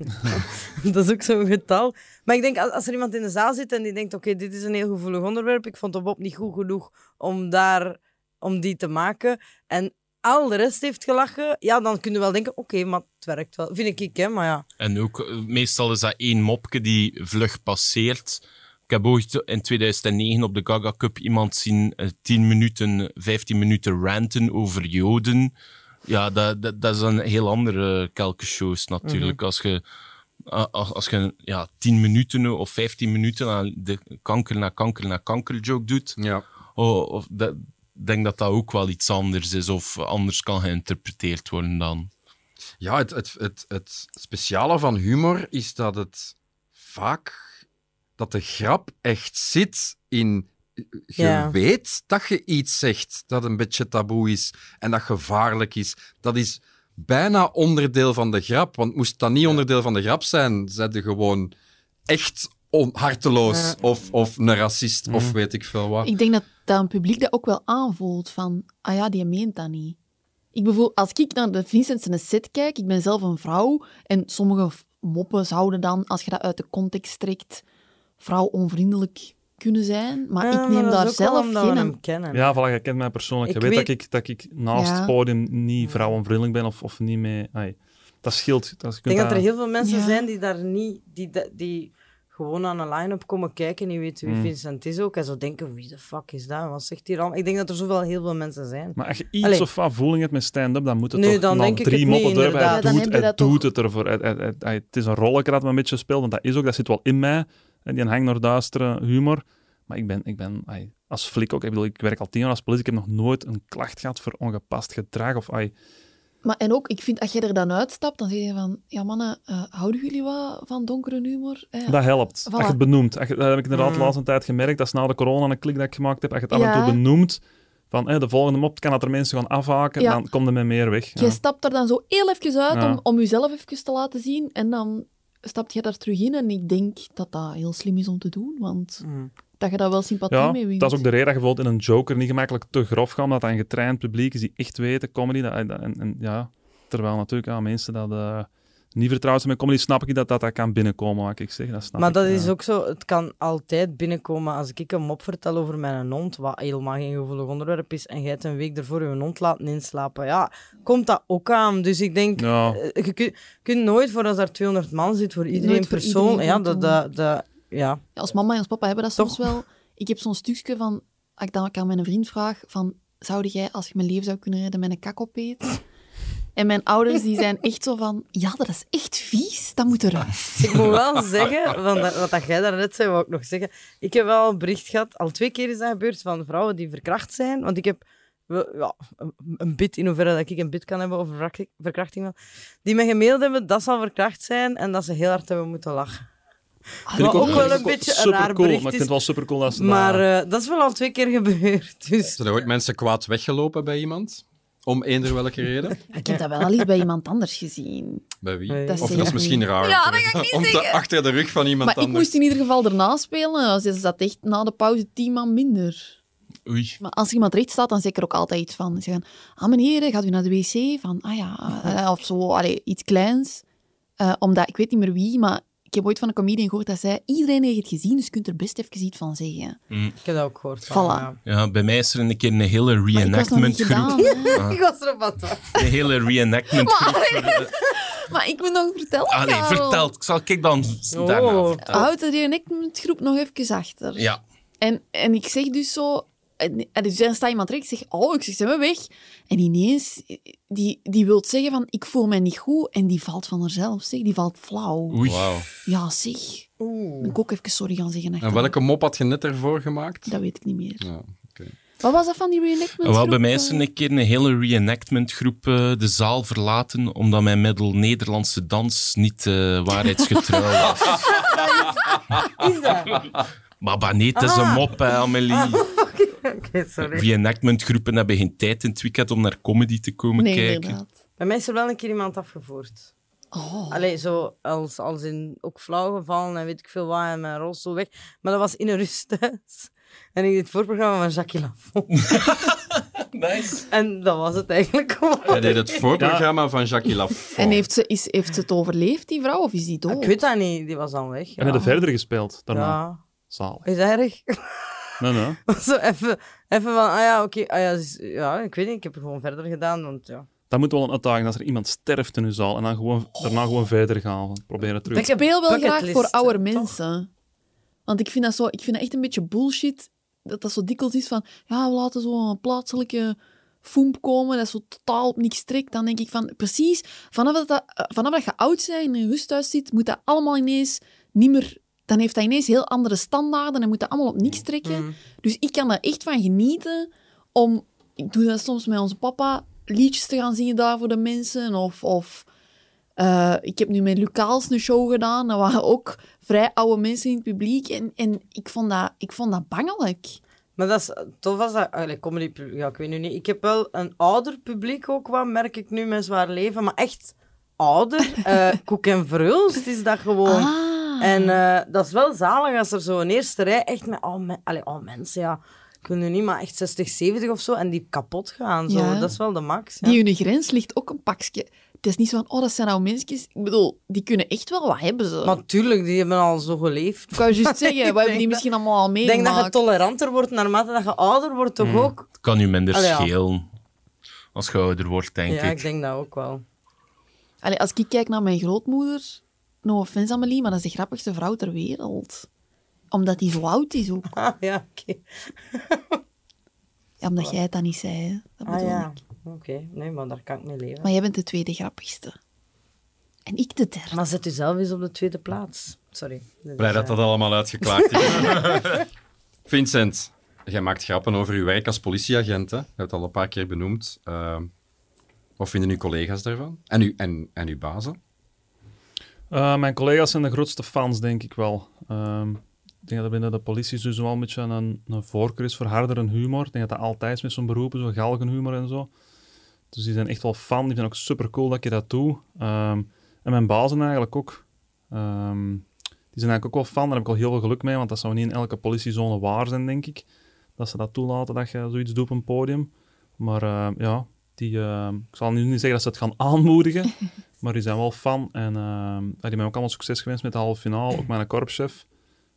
dat is ook zo'n getal. Maar ik denk, als, er iemand in de zaal zit en die denkt, oké, dit is een heel gevoelig onderwerp, ik vond de Bob niet goed genoeg om, daar, om die te maken, en al de rest heeft gelachen, ja, dan kun je wel denken, oké, maar het werkt wel. Vind ik, hè, maar ja. En ook, eh, meestal is dat één mopje die vlug passeert. Ik heb ooit in 2009 op de Gaga Cup iemand zien eh, 10 minuten, 15 minuten ranten over Joden. Ja, dat, dat, dat is een heel andere kelkenshows natuurlijk. Als je, als, als je ja, 10 minuten of 15 minuten aan de kanker na kanker na kanker joke doet, Ja. oh, of dat, ik denk dat dat ook wel iets anders is of anders kan geïnterpreteerd worden dan. Ja, het, het, het, het speciale van humor is dat het vaak dat de grap echt zit in. Je Ja. weet dat je iets zegt dat een beetje taboe is en dat gevaarlijk is. Dat is bijna onderdeel van de grap. Want moest dat niet onderdeel van de grap zijn, zijn je gewoon echt harteloos Ja. of, of een racist of weet ik veel wat. Ik denk dat, dat een publiek dat ook wel aanvoelt van, ah ja, die meent dat niet. Ik bijvoorbeeld, als ik naar de Vincent zijn set kijk, ik ben zelf een vrouw, en sommige moppen zouden dan, als je dat uit de context trekt, vrouw onvriendelijk kunnen zijn, maar Ja, ik neem daar zelf geen... hem kennen. Ja, voilà, je kent mij persoonlijk. Je Ik weet, weet- dat, ik, dat ik naast Ja. het podium niet vrouwenvriendelijk ben of, of niet mee... ai, dat scheelt. Dat, je Ik denk dat er heel veel mensen Ja. zijn die daar niet, die, die gewoon aan een line-up komen kijken en die weten wie Mm. Vincent is ook. En zo denken, wie de fuck is dat? Wat zegt hij dan? Ik denk dat er zoveel heel veel mensen zijn. Maar als je iets Allee. of wat voeling hebt met stand-up, dan moet het Nee, toch dan denk ik drie het moppen niet, erbij. inderdaad. Hij Ja, doet, je dat doet toch- het ervoor. Hij- hij- hij- hij- het is een rolletje dat me een beetje speelt, want dat is ook, dat zit wel in mij. En die hangt naar duistere humor. Maar ik ben, ik ben ai, als flik ook, ik bedoel, ik werk al tien jaar als politie, ik heb nog nooit een klacht gehad voor ongepast gedrag. Of, ai, Maar en ook, ik vind, als je er dan uitstapt, dan zeg je van, ja mannen, eh, houden jullie wat van donkere humor? Eh, Dat helpt. Voilà. Als je het benoemt. Als je- dat heb ik inderdaad Mm. de laatste tijd gemerkt. Dat is na de corona een klik dat ik gemaakt heb. Als je het af en toe benoemt, van eh, de volgende mop kan dat er mensen gaan afhaken, Ja. dan komt er met meer weg. Je Ja. stapt er dan zo heel even uit Ja. om, om jezelf even te laten zien en dan stapt je daar terug in. En ik denk dat dat heel slim is om te doen, want Mm. dat je daar wel sympathie Ja, mee wint. dat is ook de reden dat je bijvoorbeeld in een Joker niet gemakkelijk te grof gaat, omdat dat een getraind publiek is die echt weten, comedy. Dat, en, en, ja, terwijl natuurlijk ja, mensen dat eh, niet vertrouwd zijn met comedy, snap ik dat dat, dat kan binnenkomen, wat ik zeg. Dat snap Maar ik, dat ja. is ook zo, het kan altijd binnenkomen als ik een mop vertel over mijn hond, wat helemaal geen gevoelig onderwerp is, en jij het een week ervoor je hond laten inslapen. Ja, komt dat ook aan. Dus ik denk, Ja. eh, je kunt, kunt nooit voor als er 200 man zit, voor iedereen Nooit voor persoon. iedereen ja, dat, dat, dat, ja. Ja, als mama en als papa hebben dat Toch? soms wel. Ik heb zo'n stukje van, als ik dan aan mijn vriend vraag, van, zou jij, als je mijn leven zou kunnen redden, met een kak opeet? En mijn ouders die zijn echt zo van, ja, dat is echt vies, dat moet eruit. Ik moet wel zeggen, want dat, wat dat jij daarnet zei, wou ik nog zeggen. Ik heb wel een bericht gehad, al twee keer is dat gebeurd, van vrouwen die verkracht zijn. Want ik heb wel, ja, een, bit, in hoeverre dat ik een bit kan hebben over verkrachting, wel, die me gemaild hebben dat ze al verkracht zijn en dat ze heel hard hebben moeten lachen. Vind Wat ik ook wel vind een beetje een raar cool, bericht maar ik is. vind het wel super cool Maar dat... eh, dat is wel al twee keer gebeurd. Dus Zijn er ooit mensen kwaad weggelopen bij iemand? Om eender welke reden? Ik heb dat wel al eens bij iemand anders gezien. Bij wie? Nee. Dat Of dat is ik misschien niet. raar. Ja, dat ga ik niet om te- achter de rug van iemand Maar ik anders. moest in ieder geval erna spelen. Ze zat echt na de pauze tien man minder. Oei. Maar als iemand recht staat, dan zeg ik er ook altijd iets van. Ze zeggen, ah meneer, gaat u naar de wc? Van, ah ja, eh, of zo, allee, iets kleins. Eh, omdat, ik weet niet meer wie, maar ik heb ooit van een comedian gehoord dat zei, iedereen heeft het gezien, dus je kunt er best even iets van zeggen. ik heb dat ook gehoord. Van, Voilà. ja. Ja, bij mij is er een keer een hele reenactment groep. gedaan, hè. Ik was het wachten. Een hele reenactment groep. Maar ik moet nog vertellen, Allee, Karel. vertel. Ik zal ik dan daarna Oh. vertellen. Houd de reenactment-groep nog even achter. Ja. En, en ik zeg dus zo... En, en dus dan staat iemand recht, ik zeg, oh, ik zeg, zijn we weg? En ineens, die, die wil zeggen van, ik voel mij niet goed. En die valt van haarzelf, zeg. Die valt flauw. Oei. Wauw. Ja, zeg. Oeh. Moet ik ook even sorry gaan zeggen. En welke mop had je net ervoor gemaakt? Dat weet ik niet meer. Ja, oké. Wat was dat van die reenactment Wel, bij mij is er een keer een hele reenactment groep eh, de zaal verlaten omdat mijn middel-Nederlandse dans niet eh, waarheidsgetrouw was. Is dat? maar bah, nee, het is een Ah. mop, hè, Amelie. Oké, sorry. Reenactment groepen hebben geen tijd in het weekend om naar comedy te komen Nee, kijken. inderdaad. Bij mij is er wel een keer iemand afgevoerd. Oh. Allee, zo als, als in ook flauw gevallen en weet ik veel wat en mijn rolstoel weg. Maar dat was in een rusthuis. En ik deed het voorprogramma van Jacques Lafont. Nice. En dat was het eigenlijk gewoon. Hij deed het voorprogramma van Jacques Lafont. En heeft ze, is, heeft ze het overleefd, die vrouw, of is die dood? Ik weet dat niet, die was dan weg. En heb je verder gespeeld daarna? Ja. Zalig. Is erg? Nee, nee. Zo even, even van, ah ja, oké, ah ja, dus- ja, ik weet niet, ik heb het gewoon verder gedaan, want ja. Dat moet wel een uitdaging als er iemand sterft in uw zaal en dan gewoon, daarna gewoon verder gaan. Van, proberen terug. Ik speel wel graag voor oude toch? mensen. Want ik vind dat, zo, ik vind dat echt een beetje bullshit. Dat dat zo dikwijls is van... Ja, we laten zo'n plaatselijke foemp komen. Dat is zo totaal op niks trekt. Dan denk ik van... Precies, vanaf dat, dat, eh, vanaf dat je oud bent en in een rusthuis zit, moet dat allemaal ineens niet meer... Dan heeft dat ineens heel andere standaarden en moet dat allemaal op niks trekken. Mm. Dus ik kan er echt van genieten om... Ik doe dat soms met onze papa, liedjes te gaan zingen daar voor de mensen. Of... of eh, ik heb nu met Lucaals een show gedaan. Er waren ook vrij oude mensen in het publiek. En, en ik, vond dat, ik vond dat bangelijk. Maar dat is tof als dat... Allee, comedy ja, ik weet nu niet. Ik heb wel een ouder publiek ook wat, merk ik nu met Zwaar Leven. Maar echt ouder. eh Koek en Verhulst is dat gewoon. Ah. En eh, dat is wel zalig als er zo een eerste rij echt met me allee, al mensen, ja. Ik nu niet, maar echt 60, 70 of zo. En die kapot gaan. Zo. Ja. Dat is wel de max. Ja. Die hun grens ligt ook een pakje. Het is niet zo van, oh, dat zijn oude mensjes. Ik bedoel, die kunnen echt wel wat hebben ze. Maar tuurlijk, die hebben al zo geleefd. ik wou juist zeggen, we Ik hebben die misschien allemaal al Ik denk dat je meegemaakt. toleranter wordt naarmate dat je ouder wordt, toch ook? Het kan u minder Allee, ja. schelen als je ouder wordt, denk Ja, ik. ik denk dat ook wel. Allee, als ik kijk naar mijn grootmoeder, no offense Amelie, maar dat is de grappigste vrouw ter wereld. Omdat die zo oud is ook. Ah, ja, oké. Ja, omdat jij het dan niet zei, hè. Dat Ah bedoel ja, ik. oké. Nee, maar daar kan ik mee leven. Maar jij bent de tweede grappigste. En ik de derde. Maar zet u zelf eens op de tweede plaats. Sorry. Blij is, dat eh, dat allemaal uitgeklaard is. Vincent, jij maakt grappen over je werk als politieagent. Hè? Je hebt het al een paar keer benoemd. Eh, Wat vinden uw collega's daarvan? En, uw, en, en uw bazen? Eh, mijn collega's zijn de grootste fans, denk ik wel. Ehm, ik denk dat binnen de politie dus wel een beetje een, voorkeur is voor hardere humor. Ik denk dat dat altijd is met zo'n beroep, zo galgenhumor en zo. Dus die zijn echt wel fan. Die vinden ook super cool dat je dat doet. Ehm, en mijn bazen eigenlijk ook. Ehm, die zijn eigenlijk ook wel fan. Daar heb ik al heel veel geluk mee, want dat zou niet in elke politiezone waar zijn, denk ik. Dat ze dat toelaten dat je zoiets doet op een podium. Maar ja, die, ik zal nu niet zeggen dat ze het gaan aanmoedigen, maar die zijn wel fan. En ehm, die hebben ook allemaal succes gewenst met de halve finale, ook mijn korpschef.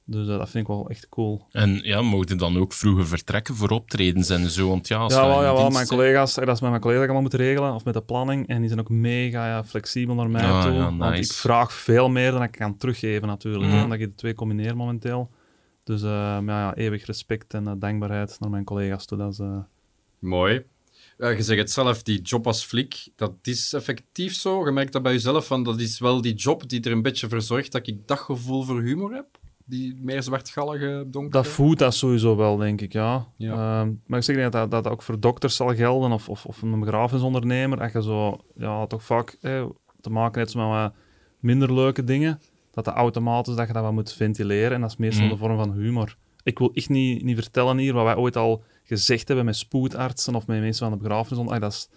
Dus eh, dat vind ik wel echt cool. En ja, mochten dan ook vroeger vertrekken voor optredens en zo? Want ja, als Ja, wel, ja, wel, mijn collega's, eh, dat is met mijn collega's dat ik allemaal moet regelen, of met de planning. En die zijn ook mega ja, flexibel naar mij Ah, toe. ja, Want nice. ik vraag veel meer dan ik kan teruggeven natuurlijk. Hè, omdat je de twee combineert momenteel. Dus maar ja, eeuwig respect en eh, dankbaarheid naar mijn collega's toe. Dat is, Mooi. Ja, je zegt het zelf, die job als flik, dat is effectief zo. Je merkt dat bij jezelf, van, dat is wel die job die er een beetje voor zorgt dat ik dat gevoel voor humor heb. Die meer zwartgallige, donkere... Dat voelt dat sowieso wel, denk ik, ja. Ja. Ehm, maar ik zeg niet dat dat dat ook voor dokters zal gelden of, of, of een begrafenisondernemer. Dat je zo, ja, toch vaak eh, te maken hebt met wat minder leuke dingen. Dat dat automatisch dat je dat wat moet ventileren. En dat is meestal Mm. de vorm van humor. Ik wil echt niet, niet vertellen hier wat wij ooit al gezegd hebben met spoedartsen of met mensen van de begrafenis. Ah, dat is...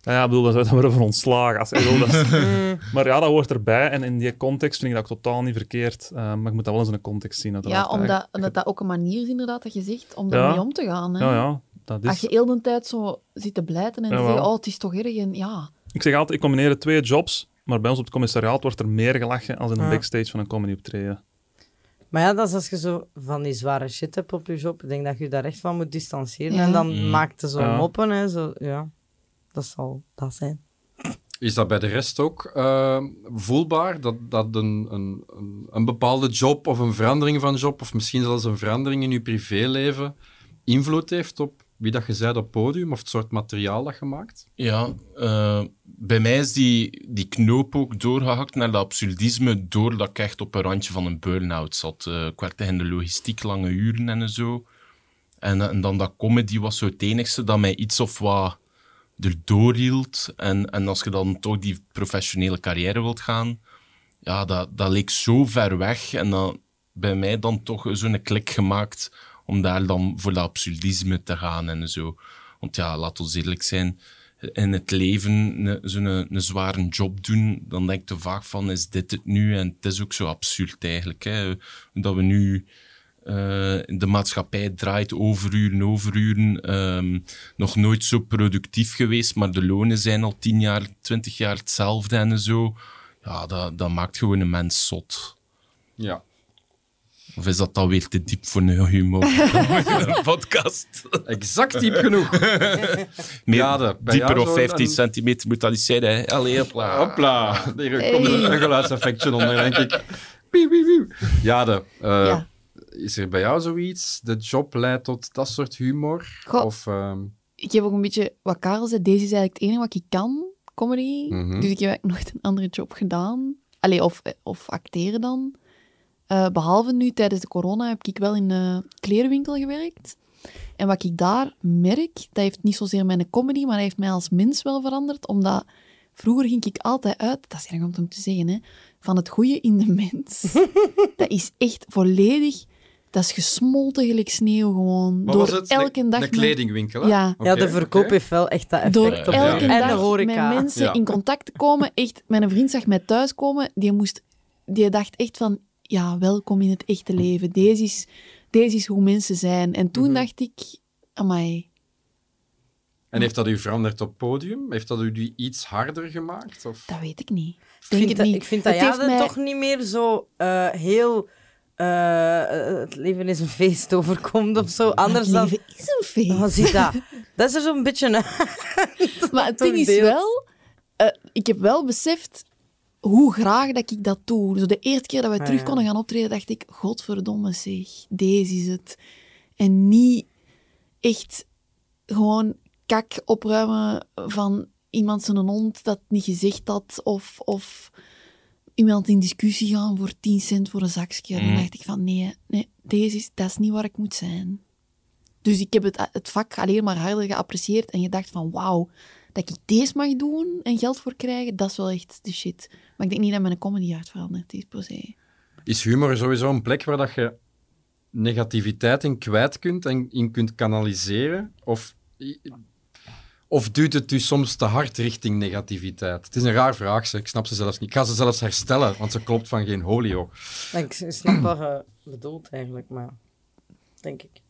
Ja, ja, ik bedoel, dat worden voor ontslagen. Als, dat is- maar ja, dat hoort erbij. En in die context vind ik dat ook totaal niet verkeerd. Eh, maar ik moet dat wel eens in een context zien. Ja, omdat, omdat dat ook een manier is inderdaad dat je zegt om Ja. daarmee om te gaan. Hè? Ja, ja, dat Als is... je heel de tijd zo zit te blijten en te Jawel. zeggen, oh, het is toch erg. En ja, Ik zeg altijd, ik combineer twee jobs, maar bij ons op het commissariaat wordt er meer gelachen als in een Ja. backstage van een comedy optreden. Maar ja, dat is als je zo van die zware shit hebt op je job. Ik denk dat je daar echt van moet distancieren. Ja. En dan Mm. maakt het zo Ja. moppen. Hè, zo, ja, dat zal dat zijn. Is dat bij de rest ook eh, voelbaar? Dat, dat een, een, een, een bepaalde job of een verandering van job, of misschien zelfs een verandering in je privéleven, invloed heeft op wie dat je zei op podium of het soort materiaal dat je maakt? Ja, eh, bij mij is die, die knoop ook doorgehakt naar dat absurdisme, doordat ik echt op een randje van een burn-out zat. Eh, ik werkte in de logistiek lange uren en zo. En, eh, en dan dat comedy was zo het enigste dat mij iets of wat erdoor hield. En, en als je dan toch die professionele carrière wilt gaan, ja, dat, dat leek zo ver weg. En dan bij mij dan toch zo'n klik gemaakt om daar dan voor dat absurdisme te gaan en zo. Want ja, laat ons eerlijk zijn, in het leven zo'n een, zware job doen, dan denk te vaak van, is dit het nu? En het is ook zo absurd eigenlijk, hè? dat we nu... eh, de maatschappij draait overuren, overuren. ehm, nog nooit zo productief geweest, maar de lonen zijn al tien jaar, twintig jaar hetzelfde en zo. Ja, dat, dat maakt gewoon een mens zot. Ja. Of is dat dan weer te diep voor een humor? podcast. Exact diep genoeg. Meer Ja, dieper of zo 15 een- centimeter moet dat niet zijn. Hè. Allee, hopla. Hopla. Hier komt een, een geluidseffectje onder, denk ik. Piep, piep, piep. Ja, de, eh, Ja. is er bij jou zoiets? De job leidt tot dat soort humor? Goh. Of, ehm, ik heb ook een beetje, wat Karel zei, deze is eigenlijk het enige wat ik kan, comedy. Mhm. Dus ik heb eigenlijk nooit een andere job gedaan. Allee, of, of acteren dan. Eh, behalve nu, tijdens de corona, heb ik wel in een klerenwinkel gewerkt. En wat ik daar merk, dat heeft niet zozeer mijn comedy, maar dat heeft mij als mens wel veranderd. Omdat vroeger ging ik altijd uit, dat is erg om te zeggen, hè, van het goede in de mens. dat is echt volledig, dat is gesmolten gelijk sneeuw gewoon. door was het? elke de, dag de kledingwinkel, hè? Ja. De verkoop oké. heeft wel echt dat effect Door elke dag met mensen Ja. in contact te komen. Echt, mijn vriend zag mij thuiskomen. Die, moest, die dacht echt van, ja, welkom in het echte leven. Deze is, deze is hoe mensen zijn. En toen Mhm. dacht ik, amai. En heeft dat u veranderd op podium? Heeft dat u iets harder gemaakt? Of? Dat weet ik niet. Ik Denk vind, het dat, niet. ik vind dat Het ja, heeft dat mij- toch niet meer zo eh, heel... eh, het leven is een feest overkomt of zo. Anders het dan... leven is een feest. Oh, zie dat. Dat is er zo'n beetje... een- Maar het ding is wel, eh, ik heb wel beseft hoe graag dat ik dat doe. Zo de eerste keer dat we Ah, terug ja. konden gaan optreden, dacht ik, godverdomme zeg, deze is het. En niet echt gewoon kak opruimen van iemand zijn hond dat niet gezegd had, of, of iemand in discussie gaan voor 10 cent voor een zakje. Dan Mm. dacht ik van, nee, nee deze is, dat is niet waar ik moet zijn. Dus ik heb het, het vak alleen maar harder geapprecieerd en gedacht van, wauw, dat ik deze mag doen en geld voor krijgen, dat is wel echt de shit. Maar ik denk niet dat mijn comedy hard veranderd is, per se. Is humor sowieso een plek waar dat je negativiteit in kwijt kunt en in kunt kanaliseren? Of, of duwt het u soms te hard richting negativiteit? Het is een raar vraag, zeg. ik snap ze zelfs niet. Ik ga ze zelfs herstellen, want ze klopt van geen holio. Ik snap wat je bedoelt eigenlijk, maar denk ik.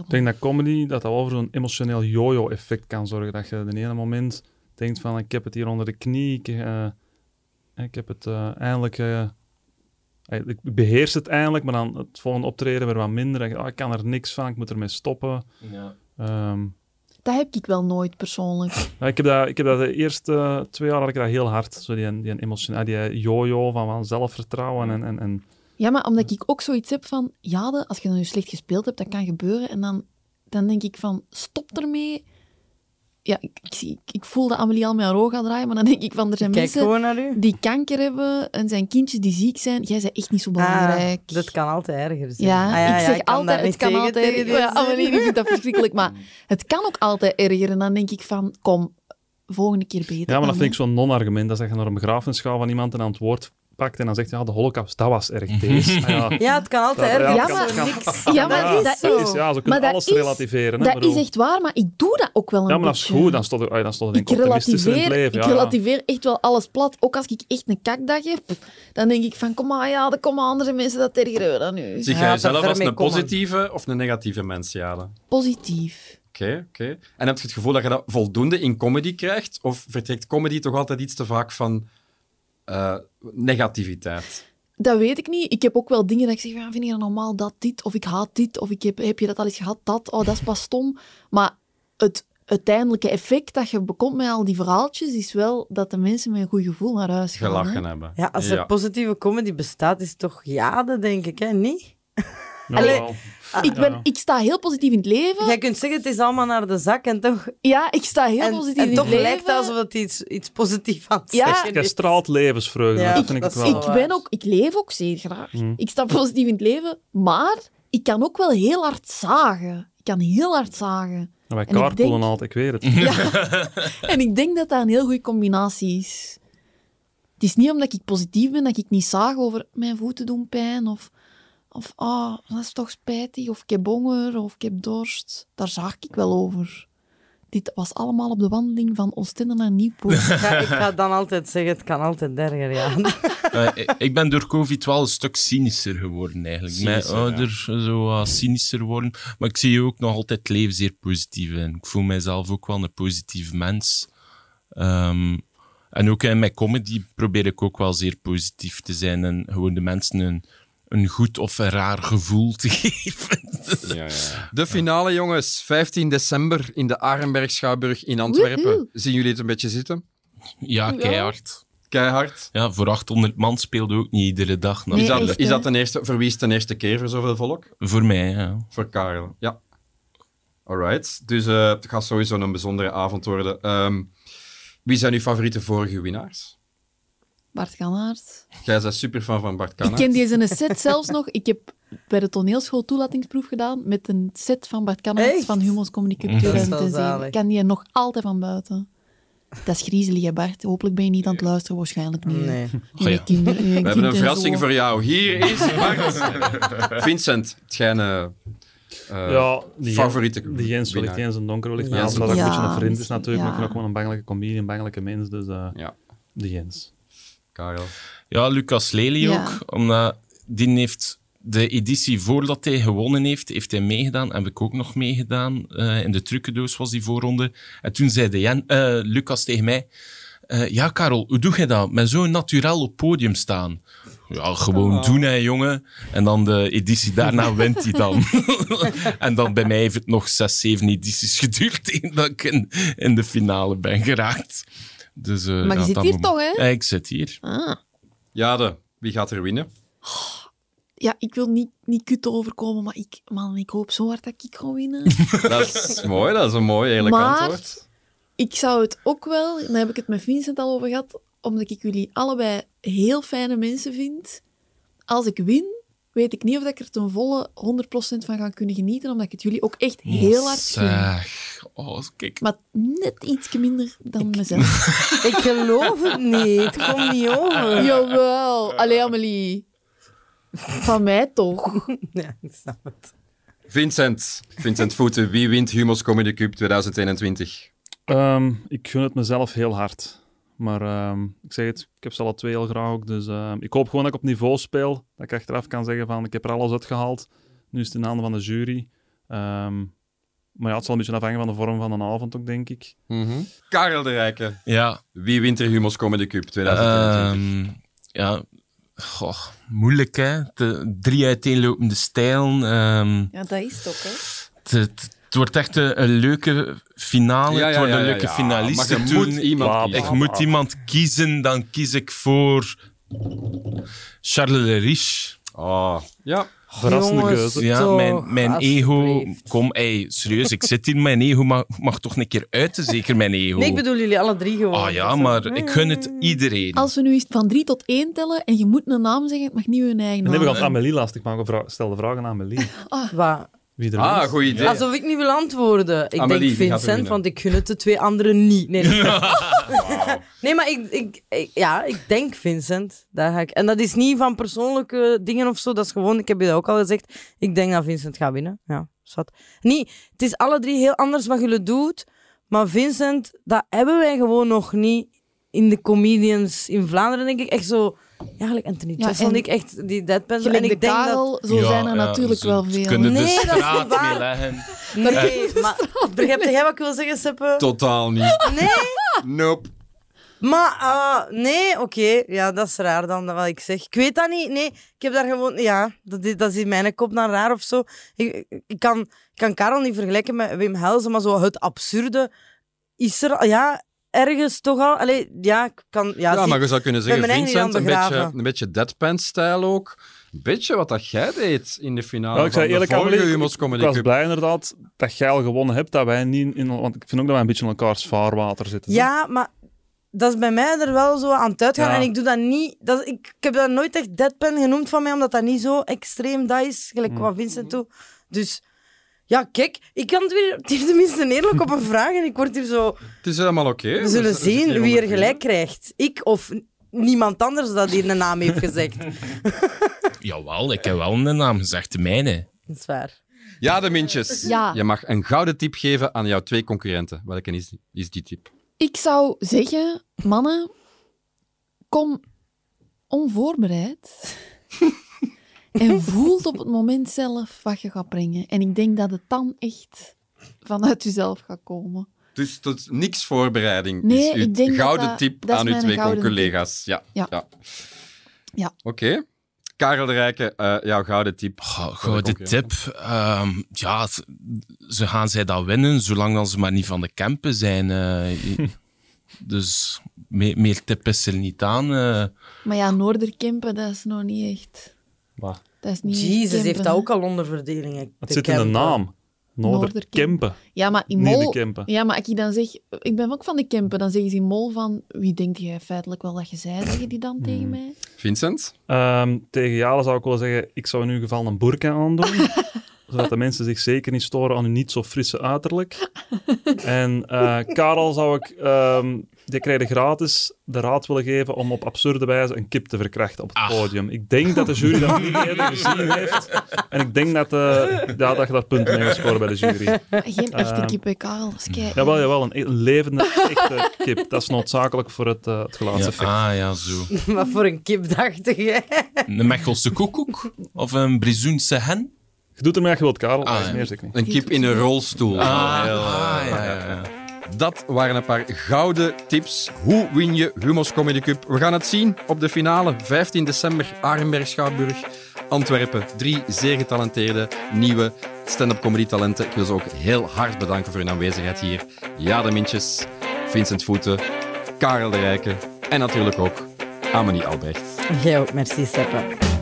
Ik denk dat comedy dat dat wel voor zo'n emotioneel yo-yo-effect kan zorgen. Dat je de ene moment denkt van ik heb het hier onder de knie, ik, eh, ik heb het eh, eindelijk... eh, ik beheers het eindelijk, maar dan het volgende optreden weer wat minder. Je, "Ah, ik kan er niks van, ik moet ermee stoppen. Ja. Ehm, Dat heb ik wel nooit persoonlijk. ja, ik, heb dat, ik heb dat de eerste twee jaar had ik dat heel hard. Zo die, die emotioneel, die yo-yo van, van zelfvertrouwen en... en, en Ja, maar omdat ik ook zoiets heb van, ja, als je dan nu slecht gespeeld hebt, dat kan gebeuren. En dan, dan denk ik van, stop ermee. Ja, ik, ik, zie- ik, voel dat Amelie al met haar ogen gaat draaien, maar dan denk ik van, er zijn Kijk mensen gewoon naar u. die kanker hebben en zijn kindjes die ziek zijn. Jij bent echt niet zo belangrijk. Ah, dat kan altijd erger zijn. Ja, Ah, ja, ik ja, zeg ik kan altijd, het kan tegen, altijd... tegen die Ja. Amelie die vindt dat verschrikkelijk, maar het kan ook altijd erger. En dan denk ik van, kom, volgende keer beter. ja, maar dat vind ik zo'n non-argument. Dat is dat je naar een begrafenis gaat van iemand en aan het woord pakt en dan zegt, ja, de holocaust, dat was erg deze. Ah, ja. Ja, het kan altijd Dat- erger ja, maar- Zo kan- niks. Ja, maar Ja, dat is... ja, zo kun maar je dat alles is- relativeren. Hè, Dat bedoel. is echt waar, maar ik doe dat ook wel een Ja, maar dat is beetje. goed. Dan stond er, ah, dan stond er denk Ik optimistischer in het relativeer, leven. ik ja, ja. relativeer echt wel alles plat. Ook als ik echt een kakdag heb, dan denk ik van, kom maar, ja, er komen andere mensen dat erger hebben dan nu. Zie jij jezelf als een komen. positieve of een negatieve mens, Jade? Positief. Oké, oké. En heb je het gevoel dat je dat voldoende in comedy krijgt? Of vertrekt comedy toch altijd iets te vaak van eh, negativiteit? Dat weet ik niet. Ik heb ook wel dingen dat ik zeg, ja, vind je dat normaal dat dit? Of ik haat dit? Of ik heb, heb je dat al eens gehad? Dat? Oh, dat is pas stom. Maar het uiteindelijke effect dat je bekomt met al die verhaaltjes is wel dat de mensen met een goed gevoel naar huis gaan. hè. Gelachen hebben. Ja, als er positieve comedy bestaat, is het toch jade, denk ik, hè? Niet? Allee, wel. Ik, ben, ik sta heel positief in het leven. Jij kunt zeggen, het is allemaal naar de zak en toch, Ja, ik sta heel en, positief en in toch het leven. lijkt het alsof het iets, iets positiefs aan het Ja. zeggen is. straalt levensvreugde. Ja, dat vind ik dat wel. ik, ben ook, ik leef ook zeer graag. Mhm. Ik sta positief in het leven, maar ik kan ook wel heel hard zagen. Ik kan heel hard zagen. En wij En carpoolen denk- altijd, ik weet het. Ja. en ik denk dat dat een heel goede combinatie is. Het is niet omdat ik positief ben dat ik niet zaag over mijn voeten doen pijn of, of ah, dat is toch spijtig of ik heb honger of ik heb dorst. Daar zaag ik wel over. Dit was allemaal op de wandeling van Oostende naar Nieuwpoort. Ik ga, ik ga dan altijd zeggen, het kan altijd erger, ja. Eh, ik- ben door COVID wel een stuk cynischer geworden, eigenlijk. Mijn Cynischer, ja. ouder zo cynischer worden. Maar ik zie ook nog altijd het leven zeer positief in. Ik voel mijzelf ook wel een positief mens. Ehm, en ook in mijn comedy probeer ik ook wel zeer positief te zijn en gewoon de mensen een, een goed of een raar gevoel te geven. Ja, ja. De finale, jongens. 15 december in de Arenberg Schouwburg in Antwerpen. Woehoe. Zien jullie het een beetje zitten? Ja, keihard. Keihard. Ja, voor 800 man speelde ook niet iedere dag. Nee, is dat, echt, is dat ten eerste, voor wie is het de eerste keer voor zoveel volk? Voor mij, ja. Voor Karel, ja. Alright. Dus eh, het gaat sowieso een bijzondere avond worden. Ehm, wie zijn uw favoriete vorige winnaars? Bart Kanaert. Jij bent super fan van Bart Ik Kannaert. ken deze set zelfs nog. Ik heb bij de toneelschool toelatingsproef gedaan met een set van Bart Kanaert van Humos Dat is wel 2007. zalig. Ik ken die nog altijd van buiten. Dat is griezelig, hè, Bart. Hopelijk ben je niet aan het luisteren, waarschijnlijk niet. Nee. Oh ja. We We hebben een verrassing voor jou. Hier is Bart. Vincent, het schijnt eh, eh, Ja, die favoriete Jens, die Jens wil ik, winnaar. Jens en Donker wil ik. Jens Ja, en hij ook een beetje een vriend is Ja, natuurlijk, maar ik vind ook wel een bangelijke comedian, een bangelijke mens, dus eh Ja, de Jens. Karel. Ja, Lucas Lely Ja. ook. Omdat die heeft de editie voordat hij gewonnen heeft, heeft hij meegedaan. Heb ik ook nog meegedaan. Eh, in de trucendoos was die voorronde. En toen zei de Jen, eh, Lucas tegen mij... eh, ja, Karel, hoe doe je dat? Met zo'n naturel op podium staan. Ja, gewoon doen, hè, jongen. En dan de editie daarna wint hij dan. en dan bij mij heeft het nog zes, zeven edities geduurd dat ik in, in de finale ben geraakt. Dus, eh, Maar je ja, zit hier toch, hè? Ja, ik zit hier. Ah. Jade, wie gaat er winnen? Ja, ik wil niet, niet kut overkomen, maar ik, man, ik hoop zo hard dat ik ga winnen. Dat is mooi, dat is een mooi eerlijk Maar- antwoord. ik zou het ook wel, daar heb ik het met Vincent al over gehad, omdat ik jullie allebei heel fijne mensen vind. Als ik win, weet ik niet of ik er ten volle 100% van ga kunnen genieten, omdat ik het jullie ook echt heel hard gun. Zeg. Oh, kijk. Maar net iets minder dan mezelf. Ik geloof het niet. Het komt niet over. Jawel. Allee, Amelie. Van mij toch. Ja, ik snap het. Vincent. Vincent Voeten, wie wint Humos Comedy Cup 2021? Ehm, ik gun het mezelf heel hard. Maar ehm, ik zeg het, ik heb ze alle twee heel graag ook. Dus ehm, ik hoop gewoon dat ik op niveau speel. Dat ik achteraf kan zeggen van, ik heb er alles uitgehaald. Nu is het in de handen van de jury. Ehm, maar ja, het zal een beetje afhangen van de vorm van de avond ook, denk ik. Karel de Rijke. Ja. Wie wint er Humos Comedy Cup 2021? Ehm, ja. Goh, moeilijk, hè? De drie uiteenlopende stijlen. ehm, Ja, dat is toch, hè? het, het- wordt echt een, een leuke finale. Ja, het wordt ja, een leuke ja. finalist. Maar je En moet iemand kiezen. Ik moet iemand kiezen, dan kies ik voor Charles Le Riche. Oh, ja. Verrassende Jongens, keuze. Ja, mijn, mijn ego... Kom, ey, serieus, ik zit hier, mijn ego mag, mag toch een keer uiten, zeker mijn ego. Nee, ik bedoel jullie alle drie gewoon. Ah ja, maar ik gun het iedereen. Als we nu eens van drie tot één tellen en je moet een naam zeggen, het mag niet je eigen En naam nee, we gaan Amelie lastig maken. Stel de vraag aan Amelie. Wat? Wie er Ah, goed idee. Alsof ik niet wil antwoorden. Ik Amelie, denk Vincent, want ik gun het de twee anderen niet. Nee, nee. nee maar ik, ik, ik- ja, ik denk Vincent. Daar ga ik. En dat is niet van persoonlijke dingen of zo. Dat is gewoon, ik heb je dat ook al gezegd. Ik denk dat Vincent gaat winnen. Ja, zat. Nee, het is alle drie heel anders wat jullie doet. Maar Vincent, dat hebben wij gewoon nog niet in de comedians in Vlaanderen, denk ik. Echt zo... Ja, gelijk Anthony Ja, Jessen, en ik echt die deadpan. En de ik denk dat... Karel, zo Ja, zijn er ja, natuurlijk ze- wel veel. kunnen Nee, de dat is niet waar. mee leggen. Nee, maar... Begrijp jij wat ik wil zeggen, Seppe? Totaal niet. Nee? Nope. Maar, ah, nee, oké. Ja, dat is raar dan, wat ik zeg. Ik weet dat niet. Nee, ik heb daar gewoon... Ja, dat is, dat is in mijn kop dan raar of zo. Ik, ik, kan, ik kan Karel niet vergelijken met Wim Helsen, maar zo het absurde is er... Ja, ergens toch al... Allee, ja, ik kan... Ja, Ja, zie- maar je zou kunnen zeggen, Vincent, een beetje, een beetje deadpan-stijl ook. Een beetje wat dat jij deed in de finale Ja, ik zei eerlijk, Amelie, ik, was blij inderdaad dat jij al gewonnen hebt, dat wij niet in... Want ik vind ook dat wij een beetje in elkaars vaarwater zitten. Ja, maar dat is bij mij er wel zo aan het uitgaan. Ja. En ik doe dat niet... Dat, ik, ik heb dat nooit echt deadpan genoemd van mij, omdat dat niet zo extreem dat is, gelijk Mm. wat Vincent doet. Dus... Ja, kijk, ik kan het weer het is tenminste eerlijk op een vraag en ik word hier zo... Het is helemaal oké. We zullen zitten hier zien wie er gelijk krijgt. Ik of niemand anders dat hier een naam heeft gezegd. Jawel, ik heb wel een naam gezegd, de mijne. Dat is waar. Ja, de mintjes. Ja. Je mag een gouden tip geven aan jouw twee concurrenten. Welke is, is die tip? Ik zou zeggen, mannen, kom onvoorbereid. en voel op het moment zelf wat je gaat brengen. En ik denk dat het dan echt vanuit jezelf gaat komen. Dus tot niks voorbereiding Nee, is uw ik denk dat gouden dat- tip dat aan uw twee gouden collega's. Ja. Ja. ja. Ja. Oké. Karel de Rijke, eh, jouw gouden tip. Concurrenten. tip. ehm, ja, ze gaan zij dat winnen, zolang dat ze maar niet van de Kempen zijn. eh. dus meer, meer tip is er niet aan. eh. Maar ja, Noorderkempen, dat is nog niet echt... Wat? Dat is niet echt Jezus Kempen, heeft dat ook al onderverdelingen. Het zit in de naam. Noorderkempen. Ja, maar in Niet Mol... de Kempen. Ja, maar als ik dan zeg... Ik ben ook van de Kempen. Dan zeggen ze in Mol van... Wie denk jij feitelijk wel dat je zei, zeggen die dan Hmm. tegen mij? Vincent? Ehm, tegen Jale zou ik wel zeggen, ik zou in uw geval een burka aandoen. zodat de mensen zich zeker niet storen aan uw niet zo frisse uiterlijk. En eh, Karel zou ik, ehm, die je gratis de raad willen geven om op absurde wijze een kip te verkrachten op het podium. Ik denk dat de jury dat niet eerder gezien heeft. En ik denk dat, eh, ja, dat je daar punten mee scoren bij de jury. Geen echte Ehm, kip, hè, Karel. Dat kei- Jawel, jawel, een, een levende, echte kip. Dat is noodzakelijk voor het, eh het Ja, ah, ja, zo. Wat voor een kip dacht jij? Een Mechelse koekoek? Of een Brizoense hen? Je doet ermee wat je wilt, Karel. Ah, dat is ja. meer zeker niet. Een kip in een rolstoel. Ah, eh, ah, ja, ja, ja. Dat waren een paar gouden tips. Hoe win je Humo's Comedy Cup? We gaan het zien op de finale. 15 december, Arenberg, Schouwburg, Antwerpen. Drie zeer getalenteerde, nieuwe stand-up comedy talenten. Ik wil ze ook heel hard bedanken voor hun aanwezigheid hier. Ja, de Mintjes, Vincent Voeten, Karel de Rijken en natuurlijk ook Amelie Albrecht. Ook, merci Steppe.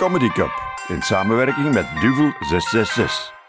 Comedy Cup. In samenwerking met Duvel 666.